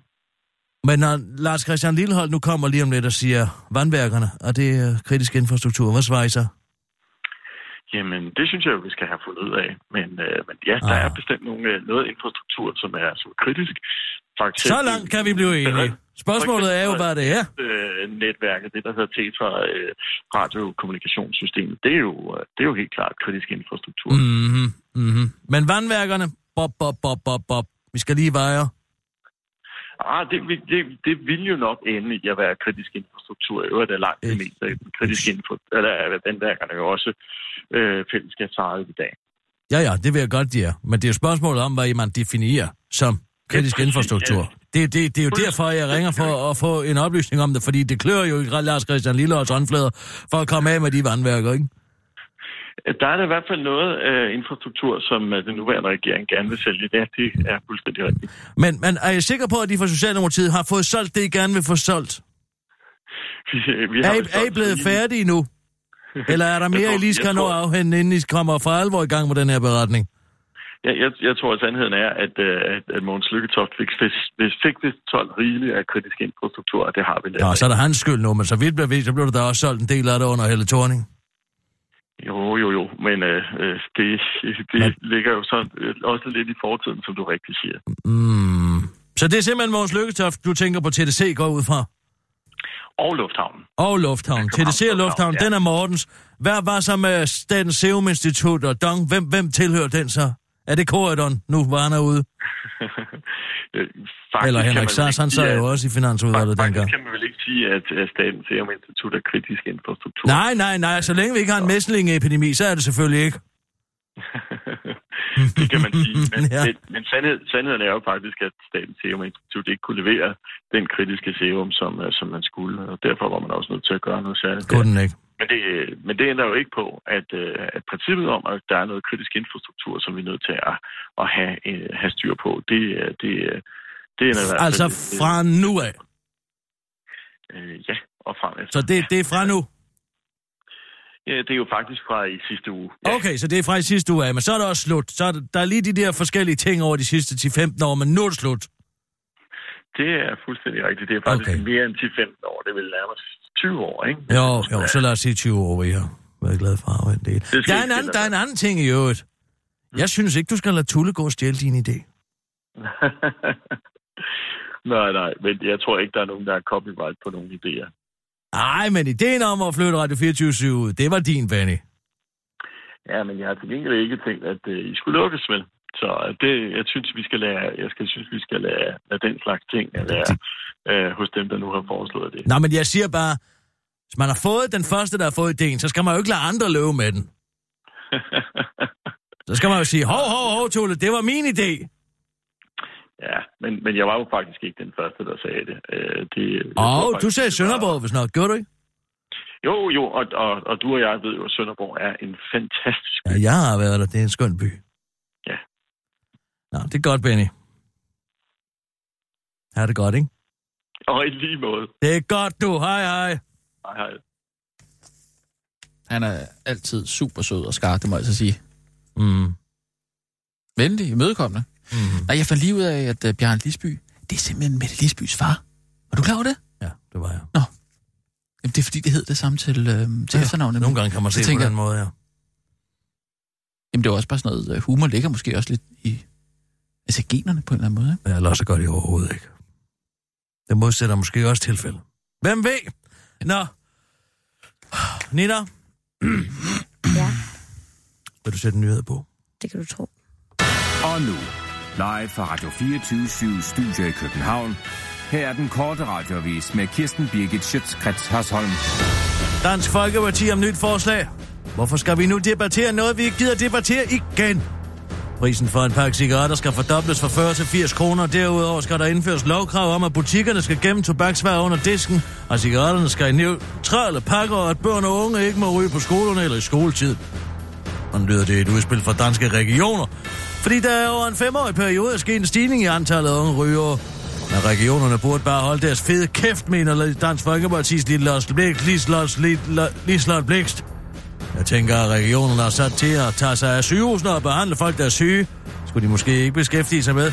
Men når Lars Christian Lillehold nu kommer lige om lidt og siger, vandværkerne, og det er kritisk infrastruktur, hvad svarer I så?
Jamen, det synes jeg jo, vi skal have fundet ud af. Men, øh, men ja, der
Ah.
er bestemt nogle, øh, noget infrastruktur, som er, som er kritisk. For
Så langt kan vi blive enige. Spørgsmålet er jo, hvad det er.
Øh, netværket, det der hedder Tetra øh, radiokommunikationssystemet, det er, jo, øh, det er jo helt klart kritisk infrastruktur. Mm.
Mhm, mhm. Men vandværkerne, bob, bob, bob, bob, bob. Vi skal lige veje.
Ah, det, vil- det, det vil jo nok ende i at være kritisk infrastruktur. I øvrigt er langt det meste af den kritiske info, eller vandværkerne er jo også øh, fællesskabsejet i dag.
Ja, ja, det vil jeg godt, de er. Men det er jo spørgsmålet om, hvad man definerer som kritisk
præcis,
infrastruktur. Det, det, det er jo derfor, jeg ringer for at få en oplysning om det, fordi det klør jo i Lars Christian Lilleholds håndflader for at komme af med de vandværker, ikke?
Der er der i hvert fald noget øh, infrastruktur, som øh, den nuværende regering gerne vil sælge. Det, det er fuldstændig rigtigt.
Men, men er I sikker på, at de fra Socialdemokratiet har fået solgt det, I gerne vil få solgt?
Vi, vi
Er I, er I blevet færdige nu? Eller er der mere,
tror-
I lige skal nå
tror-
at afhente, inden I kommer for alvor i gang med den her beretning?
Jeg, jeg, jeg tror, at sandheden er, at, øh, at, at Mogens Lykketoft fik, fik, fik vist 12 rigeligt af kritisk infrastruktur, og det har vi lavet.
Nå, så er der hans skyld nu, men så vidt blev så blev der også solgt en del af det under Helle Thorning.
Jo, jo, jo, men øh, øh, det, det ligger jo sådan øh, også lidt i fortiden, som du rigtig siger.
Mm. Så det er simpelthen Mogens Lykketoft, du tænker på TDC går ud fra?
Og Lufthavnen.
Og Lufthavn. TDC og Lufthavn, den er Mortens. Hvad var så med Statens Serum Institut og Dong? Hvem, hvem tilhører den så? Er det Corridon, nu var han er ude?
Øh,
Eller Henrik
ikke
han sad jo også i Finansudvalget
Faktisk
dengang.
kan man vel ikke sige, at, at Statens Serum Institut er kritisk infrastruktur.
Nej, nej, nej. Så længe vi ikke har en mæslingeepidemi, så er det selvfølgelig ikke. <laughs>
det kan man sige. <laughs> Men,
Ja.
men, men sandhed, sandheden er jo faktisk, at Statens Serum Institut ikke kunne levere den kritiske serum, som, øh, som man skulle. Og derfor var man også nødt til at gøre noget særligt.
Kunne den ikke.
Men det, men det ændrer jo ikke på, at, øh, at princippet om, at der er noget kritisk infrastruktur, som vi er nødt til at, at have, øh, have styr på, det, øh, det, det er i hvert fald...
Altså fra nu af.
Øh, ja, og fremefter.
Så det, det er fra nu.
Ja, det er jo faktisk fra i sidste uge.
Okay, så det er fra i sidste uge af, men så er det også slut. Så er der, der er lige de der forskellige ting over de sidste 10-15 år, men nu er det slut.
Det er fuldstændig rigtigt. Det er faktisk
okay.
mere end 10-15 år. Det vil nærmest 20 år, ikke?
Jo, jo, så lad os sige 20 år, har været glade for at en del. Der er, en anden, der er en anden ting i øvrigt. Jeg synes ikke, du skal lade Tulle gå og stjæle din idé. <laughs>
nej, nej, men jeg tror ikke, der er nogen, der er copyright på nogen idéer.
Nej, men ideen om at flytte Radio 24 ud, det var din, Benny.
Ja, men jeg har til gengæld ikke tænkt, at øh, I skulle lukkes, vel? Så det, jeg synes, vi skal lade, jeg skal, synes, vi skal lade, lade den slags ting at være øh, hos dem, der nu har foreslået det.
Nå, men jeg siger bare, hvis man har fået den første, der har fået ideen, så skal man jo ikke lade andre løbe med den. <laughs> Så skal man jo sige, hov, hov, hov, Tulle, det var min idé.
Ja, men, men jeg var jo faktisk ikke den første, der sagde det. Øh, det
Og
tror
du sagde
det var-
Sønderborg, hvis nok. Gjorde du ikke?
Jo, jo, og, og, og du og jeg ved jo, at Sønderborg er en fantastisk
Ja, jeg har været der. Det er en skøn by.
Ja.
Nå, det er godt, Benny. Ha' det godt, ikke?
Og i lige måde.
Det er godt, du. Hej, hej.
Hej, hej.
Han er altid super sød og skarp, det må jeg altså sige.
Mm.
Venlig, imødekommende.
Mm.
Nej, jeg fandt lige ud af, at uh, Bjørn Lisby, det er simpelthen Mette Lisbys far. Var du klar over det?
Ja, det var jeg.
Nå. Jamen, det er fordi, det hed det samme til, øh, til ja, efternavnet.
Nogle gange kan man
Så
se det på
tænker
den måde, ja.
Jamen, det er også bare sådan noget, øh, humor ligger måske også lidt i altså generne på en eller anden måde. Ikke?
Ja, eller så gør de overhovedet ikke. Det modsætter måske også tilfælde. Hvem ved? Nå. Nina,
Ja,
vil du sætte en nyhed på?
det kan du tro.
Og nu, live fra Radio 24 Studio i København. Her er den korte radiovis med Kirsten Birgit Schøtzgrads Hasholm.
Dansk Folkeparti om nyt forslag. Hvorfor skal vi nu debattere noget, vi ikke gider debattere igen? Prisen for en pakke cigaretter skal fordobles fra 40 til 80 kroner. Derudover skal der indføres lovkrav om, at butikkerne skal gemme tobaksvarer under disken, og cigaretterne skal i neutrale pakker, og at børn og unge ikke må ryge på skolerne eller i skoletid. Man lyder det et udspil fra danske regioner. Fordi der er over en femårig periode sket en stigning i antallet af unge rygere. Men regionerne burde bare holde deres fede kæft, mener Dansk Folkeparti's Lislot Blikst. Jeg tænker, at regionerne er sat til at tage sig af sygehusene og behandle folk, der er syge. Skulle de måske ikke beskæftige sig med.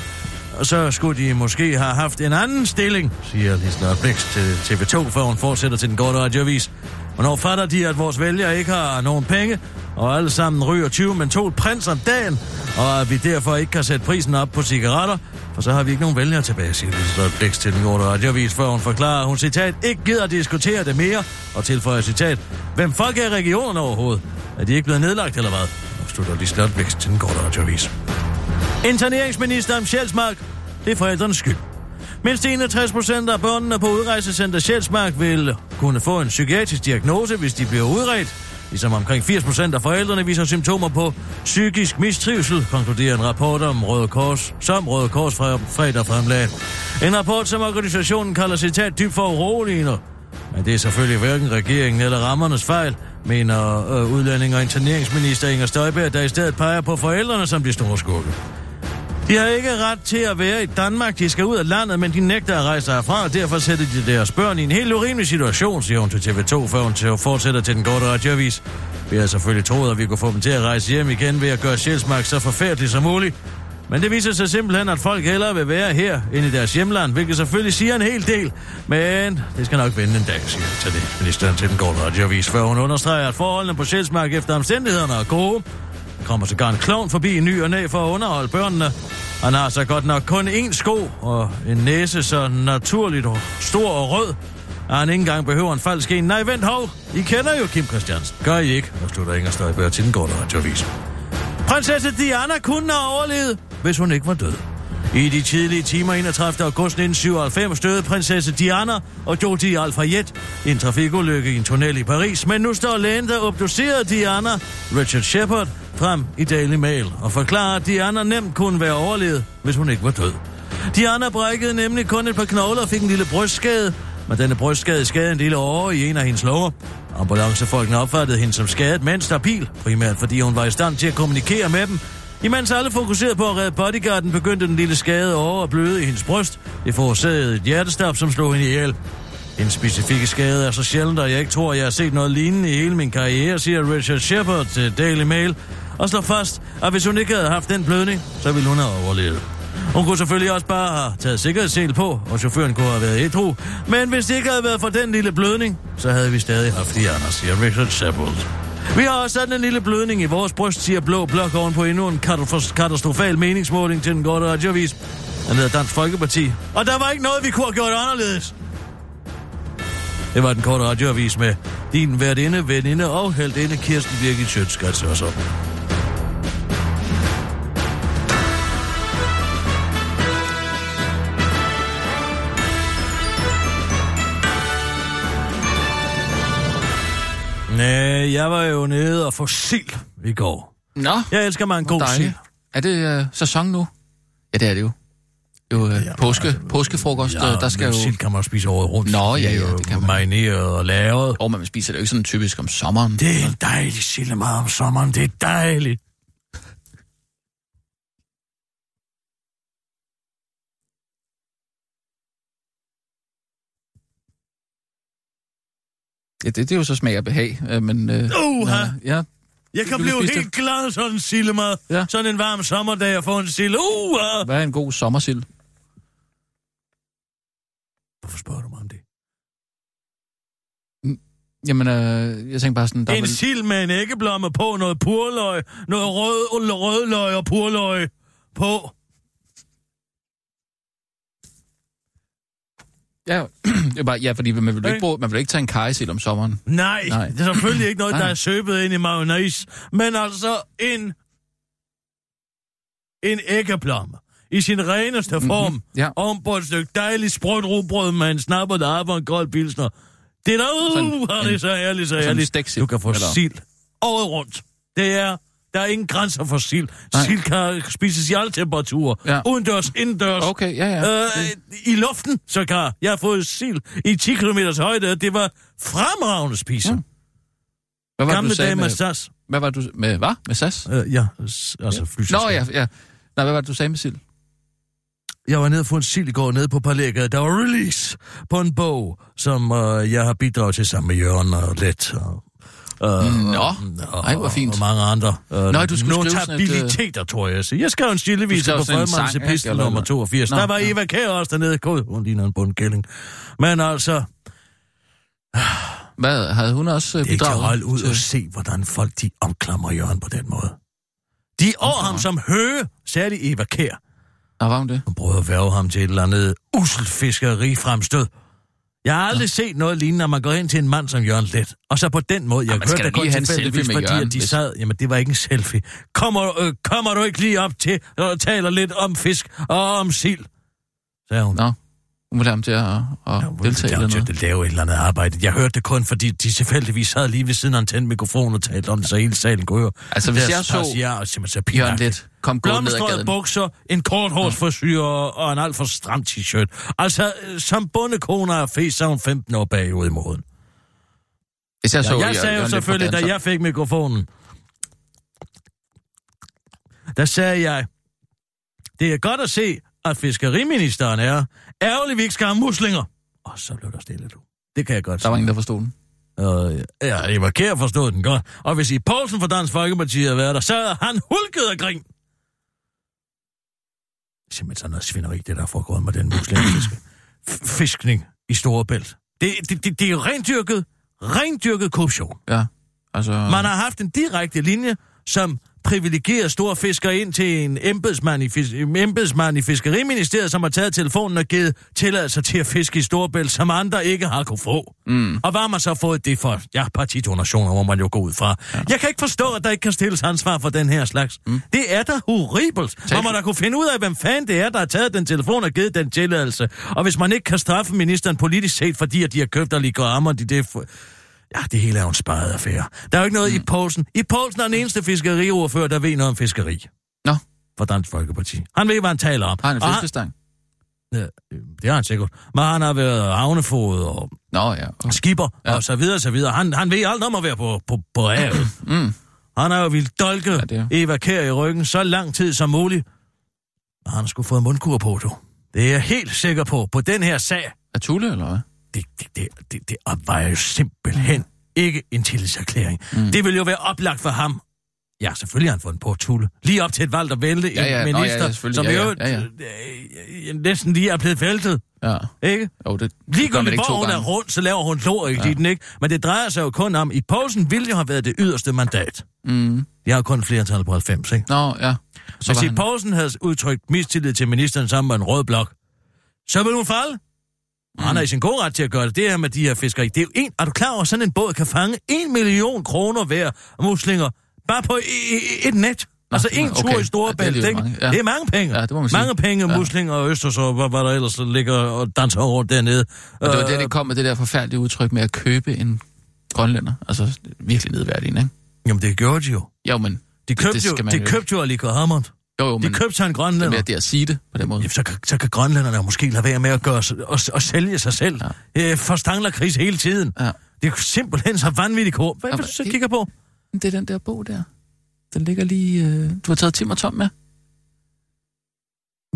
Og så skulle de måske have haft en anden stilling, siger Lislot Blikst til TV2, før hun fortsætter til den korte radioavis. Hvornår fatter de, at vores vælgere ikke har nogen penge, og alle sammen ryger 20 mentol prins om dagen, og at vi derfor ikke kan sætte prisen op på cigaretter, for så har vi ikke nogen vælgere tilbage, siger Liselott Blikst til den gjorde radiovis, før hun forklarer, at hun citat ikke gider at diskutere det mere, og tilføjer citat, hvem folk er i regionen overhovedet? Er de ikke blevet nedlagt, eller hvad? Slutter Liselott Blikst til den gjorde radiovis. Interneringsminister om Sjælsmark, det er forældrenes skyld. Mindst 61 procent af børnene på udrejsecenter Sjælsmark vil kunne få en psykiatrisk diagnose, hvis de bliver udredt. Ligesom omkring 80 procent af forældrene viser symptomer på psykisk mistrivsel, konkluderer en rapport om Røde Kors, som Røde Kors fra fredag fremlagde. En rapport, som organisationen kalder citat dybt for uroligende. Men det er selvfølgelig hverken regeringen eller rammernes fejl, mener øh, udlænding og interneringsminister Inger Støjberg, der i stedet peger på forældrene som de store skurke. De har ikke ret til at være i Danmark. De skal ud af landet, men de nægter at rejse herfra, og derfor sætter de deres børn i en helt urimelig situation, siger hun til TV2, før hun til fortsætter til den korte radioavis. Vi har selvfølgelig troet, at vi kunne få dem til at rejse hjem igen ved at gøre Sjælsmark så forfærdeligt som muligt. Men det viser sig simpelthen, at folk hellere vil være her end i deres hjemland, hvilket selvfølgelig siger en hel del. Men det skal nok vende en dag, siger til det ministeren til den korte radioavis, før hun understreger, at forholdene på Sjælsmark efter omstændighederne er gode kommer så en klovn forbi i ny og næ for at underholde børnene. Han har så godt nok kun én sko og en næse så naturligt og stor og rød, at han ikke engang behøver en falsk en. Nej, vent hov, I kender jo Kim Christiansen. Gør I ikke? Og slutter Inger Støjberg til den gårde radioavis. Prinsesse Diana kunne have overlevet, hvis hun ikke var død. I de tidlige timer 31. august 1997 døde prinsesse Diana og Jodie Alfayette i en trafikulykke i en tunnel i Paris, men nu står lægen, der obducerede Diana, Richard Shepard, frem i Daily Mail og forklarer, at Diana nemt kunne være overlevet, hvis hun ikke var død. Diana brækkede nemlig kun et par knogler og fik en lille brystskade, men denne brystskade skadede en lille år i en af hendes lunger. Ambulancefolkene opfattede hende som skadet, men stabil, primært fordi hun var i stand til at kommunikere med dem, Imens alle fokuserede på at redde bodyguarden, begyndte den lille skade over at bløde i hendes bryst. Det forårsagede et hjertestop, som slog hende ihjel. En specifikke skade er så sjældent, at jeg ikke tror, jeg har set noget lignende i hele min karriere, siger Richard Shepard til Daily Mail, og slår fast, at hvis hun ikke havde haft den blødning, så ville hun have overlevet. Hun kunne selvfølgelig også bare have taget sikkerhedssel på, og chaufføren kunne have været ædru. Men hvis det ikke havde været for den lille blødning, så havde vi stadig haft de andre, siger Richard Shepard. Vi har også sådan en lille blødning i vores bryst, siger Blå Blok oven på endnu en katastrofal meningsmåling til den gode radiovis. Han hedder Dansk Folkeparti. Og der var ikke noget, vi kunne have gjort anderledes. Det var den korte radioavis med din værtinde, veninde og heldinde Kirsten Birgit Sjøtskrets og sådan. Nej, jeg var jo nede og få sild i går.
Nå.
Jeg elsker mig en god sild.
Er det uh, sæson nu? Ja, det er det jo. Det er jo uh, påske, påskefrokost,
Ja,
øh, der skal jo...
sild kan man spise året rundt.
Nå, ja,
Det
ja,
jo
det kan man.
Marineret og lavet.
Og man spiser det jo ikke sådan typisk om sommeren.
Det er en dejlig sildemad om sommeren. Det er dejligt.
Det, det er jo så smag og behag, øh, men... Øh,
Uha.
ja, ja,
Jeg kan
Du
blive helt glad sådan en sildemad.
Ja.
Sådan en varm sommerdag og få en sild. Uha.
hvad er en god sommersild?
Hvorfor spørger du mig om det?
Jamen, øh, jeg tænker bare sådan... Der er
En
vel-
sild med en æggeblomme på, noget purløg, noget rød, rødløg og purløg på.
Ja, det er bare, ja, fordi man vil, jo
Ikke?
bruge, man vil ikke tage en kajsild om sommeren.
Nej,
Nej.
Det er selvfølgelig ikke noget, der er søbet ind i mayonnaise, men altså en, en æggeblomme i sin reneste form, mm-hmm.
ja.
oven på et stykke dejligt sprødt rugbrød med en snapper, der arbejder en kold pilsner. Det er da,
Sådan
uh, det er så herligt, så
sådan stæksild,
Du kan få
eller?
sild året rundt. Det er, der er ingen grænser for sild.
Nej.
Sild kan spises i alle temperaturer.
Ja.
Udendørs, indendørs.
Okay, ja, ja.
Øh, I luften, sågar. Jeg har fået sild i 10 km højde, og det var fremragende spise.
Mm. Hvad var det,
Gamle
du sagde
med
med...
SAS.
Hvad var du... Med hvad? Med SAS?
Øh, ja, altså flyselskab.
Nå, ja, ja. Nej, hvad var det, du sagde med sild?
Jeg var nede få en sild i går nede på Parlægget. Der var release på en bog, som øh, jeg har bidraget til sammen med Jørgen og Let. Og, øh,
Nå,
og,
ej, hvor fint.
Og mange andre. Øh,
Nå, du skulle sådan et, øh,
Notabiliteter, tror jeg. Så jeg skrev en stillevise på
sang,
epistel nummer 82.
Nå,
der var. Eva Kjær også dernede. God, hun ligner en bundkælling. Men altså,
Hvad, havde hun også øh,
det er ikke til
bidraget?
holde ud og se, hvordan folk de omklamrer Jørgen på den måde. De over ham som høge, særligt Eva Kjær.
Nå, var hun det?
Hun prøvede at værve ham til et eller andet fiskeri fremstød. Jeg har aldrig set noget lignende, når man går ind til en mand som Jørgen Let. Og så på den måde, jeg
skal
hørte det kun tilfældigvis, fordi
Jørgen,
at de
hvis-
sad... Jamen, det var ikke en selfie. Kommer, øh, kommer du ikke lige op til og taler lidt om fisk og om sild? Sagde hun.
Nå, hun ville have ham til at, at
Ja,
deltage eller
til
noget.
at lave et eller andet arbejde. Jeg hørte det kun, fordi de tilfældigvis sad lige ved siden af en tændt mikrofon og talte om det, så hele salen kunne høre.
Altså, hvis jeg så
og simpelthen så
Jørgen. Let kom gå ned ad gaden.
bukser, en kort hårsforsyre og en alt for stram t-shirt. Altså, øh, som bondekone er fes, så er hun 15 år bagud i moden.
Hvis jeg så
Ja, jeg sagde jo selvfølgelig, da
så-
jeg fik mikrofonen, der sagde jeg, det er godt at se, at fiskeriministeren er ærgerlig, vi ikke skal have muslinger. Og så blev der stille, du. Det kan jeg godt
Der var ingen, der forstod den.
Og, ja, Eva Kjær forstod den godt. Og hvis I Poulsen fra Dansk Folkeparti havde været der, så havde han hulket af grin. Simpelthen sådan noget svineri, det der foregår med den muslingefiske. <clears throat> F- Fiskning i Storebælt. Det, det, det, det er rendyrket, rendyrket korruption.
Ja, altså...
Man har haft en direkte linje, som privilegerer store fiskere ind til en embedsmand i, fis- embedsmand i Fiskeriministeriet, som har taget telefonen og givet tilladelser til at fiske i Storebælt, som andre ikke har kunne få.
Mm.
Og hvad har man så fået det for? Ja, partidonationer må man jo gå ud fra. Ja. Jeg kan ikke forstå, at der ikke kan stilles ansvar for den her slags. Mm. Det er da horribelt.
Tal-
Hvor man da kunne finde ud af, hvem fanden det er, der har taget den telefon og givet den tilladelse. Og hvis man ikke kan straffe ministeren politisk set, fordi at de har købt og ligger rammer, de det... Ja, det hele er jo en sparet affære. Der er jo ikke noget mm. i Poulsen. I Poulsen er den eneste fiskeriordfører, der ved noget om fiskeri.
Nå.
For Dansk Folkeparti. Han ved, hvad han taler om.
Har han en
Og
fiskestang?
Ja, det har han sikkert. Men han har været havnefod og
Nå, ja. Okay.
skipper
Ja.
og så videre, så videre. Han, han ved alt om at være på, på, på havet. <clears throat>
Mm.
Han har jo vildt dolke
Ja, det er-
Eva Kjær i ryggen så lang tid som muligt. Og han sgu fået mundkur på, du. Det er jeg helt sikker på, på den her sag.
Er Tulle, eller hvad?
Det, det, det, det, det opvejer jo simpelthen ikke en tillidserklæring. Mm. Det vil jo være oplagt for ham. Ja, selvfølgelig har han fået en på Tulle. Lige op til et valg at vælte
Ja, ja,
en
nå, ja,
minister,
ja,
som
Ja, ja,
jo
ja, ja.
øh, øh, næsten lige er blevet væltet.
Ja.
Ikke?
Jo, det, det gør man ikke to
hun er
gange.
rundt, så laver hun lort i ja. den, ikke? Men det drejer sig jo kun om, i Poulsen ville jo have været det yderste mandat.
Mm.
De har kun flertal på 90, ikke?
Nå, ja. Så
Hvis i
han...
Poulsen havde udtrykt mistillid til ministeren sammen med en rød blok, så ville hun falde. Mm. Han er i sin gode ret til at gøre det. Det her med de her fiskeri. Det er jo en, er du klar over, at sådan en båd kan fange en million kroner hver muslinger bare på et net? Altså
det er-
en tur
okay.
i Storebælt,
Ja, det
ikke?
mange, ja.
Det er mange penge.
Ja, det må man sige.
mange penge,
Ja.
muslinger og østers og hvad, hvad der ellers ligger og danser rundt dernede.
Og det var
Øh,
det, det kom med det der forfærdelige udtryk med at købe en grønlænder. Altså, virkelig nedværdigende, ikke?
Jamen, det gjorde de jo.
Jo, men...
De købte,
det
det, jo, de købte jo Aliko Hammond.
Jo, jo,
De
men
købte sig en
det
grønlænder.
med det at sige det på den måde.
Jamen, så, kan, så kan grønlænderne måske lade være med at gøre, og, og sælge sig selv. Ja. Øh, for stanglerkris hele tiden.
Ja.
Det er simpelthen så vanvittigt kort. Hvad er
Ja,
det, du så
det-
kigger på?
Det er den der bog der. Den ligger lige... Øh... Du har taget Tim og Tom med.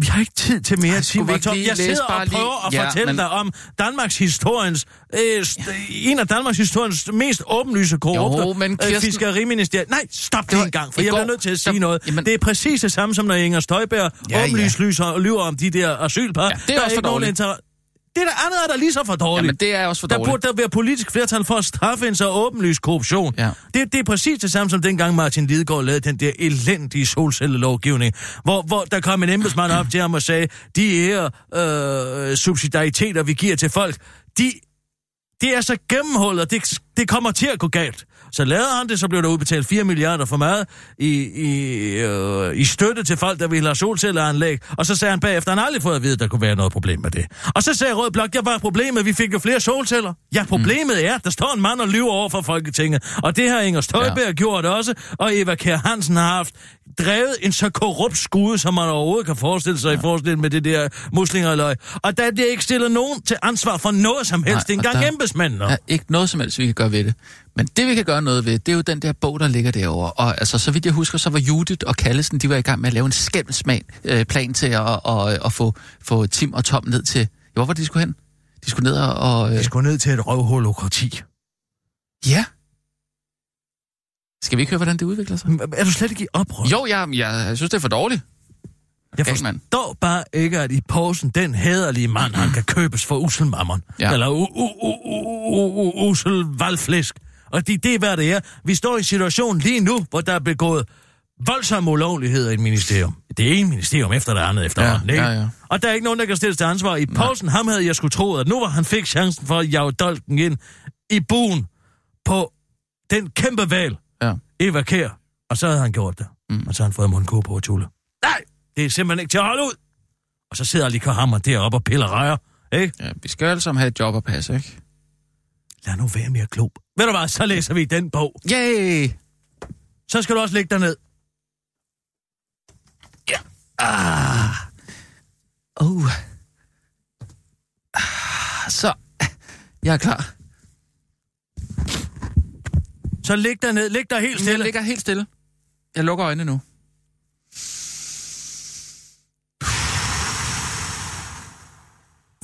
Vi har ikke tid til mere
ikke
Tom.
lige
Jeg sidder
bare
og
lige-
prøver at
Ja,
fortælle
men-
dig om Danmarks historiens, øh, en af Danmarks historiens mest åbenlyse korrupte
Jo, men
øh,
Kirsten-
fiskeriministeriet. Nej, stop
Det var
en gang, for
i
jeg bliver
går,
nødt til at sige noget.
Jamen-
Det er præcis det samme, som når Inger Støjberg
Ja,
åbenlyst lyser og lyver om de der asylpar.
Ja, det er
Der
også for
ikke nogen
dårligt.
inter- Det der andet er der lige så for dårligt.
Jamen, det er også for
Der
dårligt.
burde der være politisk flertal for at straffe en så åbenlys korruption.
Ja.
Det, det er præcis det samme som dengang Martin Lidegaard lavede den der elendige solcellelovgivning, hvor, hvor der kom en embedsmand op til ham og sagde, de her øh, subsidiariteter, vi giver til folk, de, det er så gennemhullet, det, det kommer til at gå galt. Så lavede han det, så blev der udbetalt 4 milliarder for meget i, i, øh, i støtte til folk, der ville have solcelleanlæg. Og så sagde han bagefter, han aldrig fået at vide, at der kunne være noget problem med det. Og så sagde Rød Blok, ja, var problemet, vi fik jo flere solceller. Ja, problemet mm. er, der står en mand og lyver over for Folketinget. Og det har Inger Støjberg ja. gjort også, og Eva Kjær Hansen har haft drevet en så korrupt skude, som man overhovedet kan forestille sig ja. i forestilling med det der muslingerløg. Og der bliver ikke stillet nogen til ansvar for noget som helst. det er
og
engang
der
embedsmændene.
er ikke noget som helst, vi kan gøre ved det. Men det, vi kan gøre noget ved, det er jo den der bog, der ligger derovre. Og altså, så vidt jeg husker, så var Judith og Kallesen, de var i gang med at lave en skæmmelsmag øh, plan til at, og, og få, få Tim og Tom ned til... Hvor var det, de skulle hen? De skulle ned og... øh,
Vi skulle ned til et røvholokrati.
Ja. Skal vi ikke høre, hvordan det udvikler sig?
Er du slet ikke i oprør?
Jo, jeg, jeg, jeg synes, det er for dårligt.
Jeg forstår bare ikke, at i posen, den hæderlige mand, han kan købes for uselmammon.
Ja.
Eller usel valgflæsk. Og det, det er, hvad det er. Vi står i en situation lige nu, hvor der er begået voldsomme ulovligheder i et ministerium. Det er en ministerium efter det andet efterhånden,
Ja,
ikke?
ja, ja.
Og der er ikke nogen, der kan stilles til ansvar. I Poulsen, ham havde jeg skulle tro, at nu var han fik chancen for at jage dolken ind i buen på den kæmpe valg. Eva Kær. Og så havde han gjort det. Mm. Og så har han fået mundko på og tulle. Nej, det er simpelthen ikke til at holde ud. Og så sidder Lige Hammer deroppe og piller rejer, ikke?
Ja, vi skal alle sammen have et job at passe, ikke?
Lad nu være mere klog. Ved du hvad, så læser vi den bog.
Yay!
Så skal du også lægge dig ned.
Ja. Ah. Oh. Ah, så. Jeg er klar.
Så læg dig ned. Læg dig helt
Jeg
stille.
ligger helt stille. Jeg lukker øjnene nu.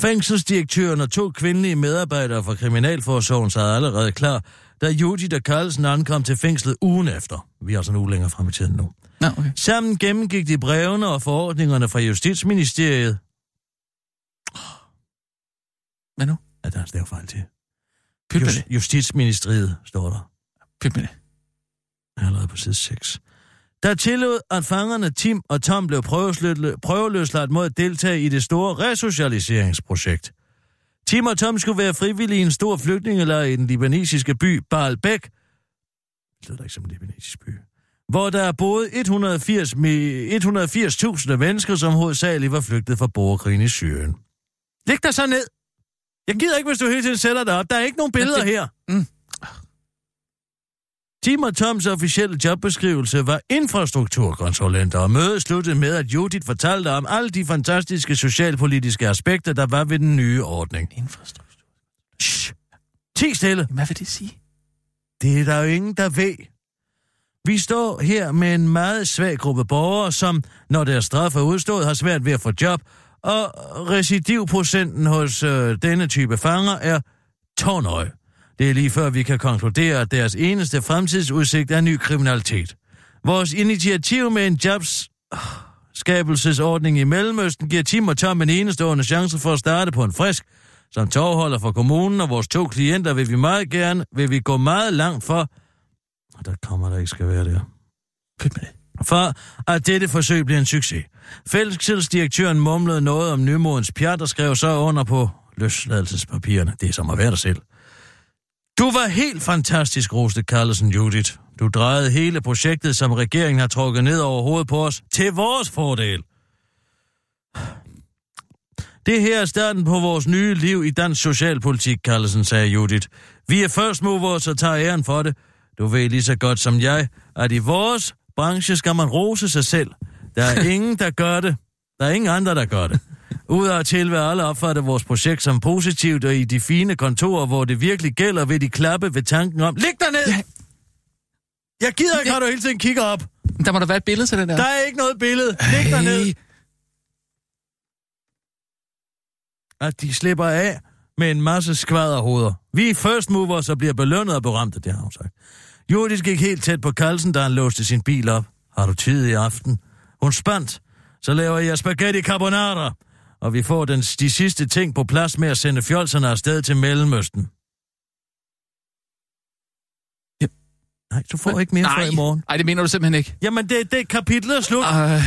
Fængselsdirektøren og to kvindelige medarbejdere fra Kriminalforsorgen sad allerede klar, da Judith og Carlsen ankom til fængslet ugen efter. Vi er altså en uge længere frem i tiden nu.
Nå, okay.
Sammen gennemgik de brevene og forordningerne fra Justitsministeriet.
Hvad nu?
Ja, der er en stavefejl til. Just. Justitsministeriet står der.
Pyt med det.
Allerede på side 6. Der tillod, at fangerne Tim og Tom blev prøveløsladt, mod at deltage i det store resocialiseringsprojekt. Tim og Tom skulle være frivillige i en stor flygtningelejr i den libanesiske by Baalbek. Det lyder ikke som en libanesisk by. Hvor der er boet 180 mi- 180.000 mennesker, som hovedsageligt var flygtet fra borgerkrigen i Syrien. Læg dig så ned. Jeg gider ikke, hvis du hele tiden sætter dig op. Der er ikke nogen billeder
det-
her.
Mm.
Tim og Toms officielle jobbeskrivelse var infrastrukturkonsulenter, og mødet sluttede med, at Judith fortalte om alle de fantastiske socialpolitiske aspekter, der var ved den nye ordning.
Infrastruktur.
Shh. Ti stille.
Hvad vil det sige?
Det er der jo ingen, der ved. Vi står her med en meget svag gruppe borgere, som, når deres straf er udstået, har svært ved at få job, og recidivprocenten hos øh, denne type fanger er tårnøje. Det er lige før, vi kan konkludere, at deres eneste fremtidsudsigt er ny kriminalitet. Vores initiativ med en jobs skabelsesordning i Mellemøsten giver Tim og Tom en enestående chance for at starte på en frisk. Som tovholder for kommunen og vores to klienter vil vi meget gerne, vil vi gå meget langt for, og der kommer der ikke skal være der, for at dette forsøg bliver en succes. Fællesdirektøren mumlede noget om nymodens pjat og skrev så under på løsladelsespapirerne. Det er som at være dig selv. Du var helt fantastisk, roste Carlsen Judith. Du drejede hele projektet, som regeringen har trukket ned over hovedet på os, til vores fordel. Det her er starten på vores nye liv i dansk socialpolitik, Carlsen, sagde Judith. Vi er first movers og tager æren for det. Du ved lige så godt som jeg, at i vores branche skal man rose sig selv. Der er <laughs> ingen, der gør det. Der er ingen andre, der gør det. Udadtil vil alle opfatte vores projekt som positivt, og i de fine kontorer, hvor det virkelig gælder, vil de klappe ved tanken om, Læg dig ned!
Ja.
Jeg gider ikke,
Ja.
at du hele tiden kigger op.
Der må der være et billede til den der.
Der er ikke noget billede. Læg dig ned. At de slipper af med en masse skvaderhoveder. Vi er first movers og bliver belønnet og berømte, det har hun sagt. Judith gik helt tæt på Carlsen, da han låste sin bil op. Har du tid i aften? Hun spændt. Så laver jeg spaghetti carbonara. Og vi får den, de sidste ting på plads med at sende fjolserne afsted til Mellemøsten.
Ja.
Nej, du får ikke mere før i morgen.
Nej, det mener du simpelthen ikke.
Jamen, det, det kapitlet er slut.
Ej.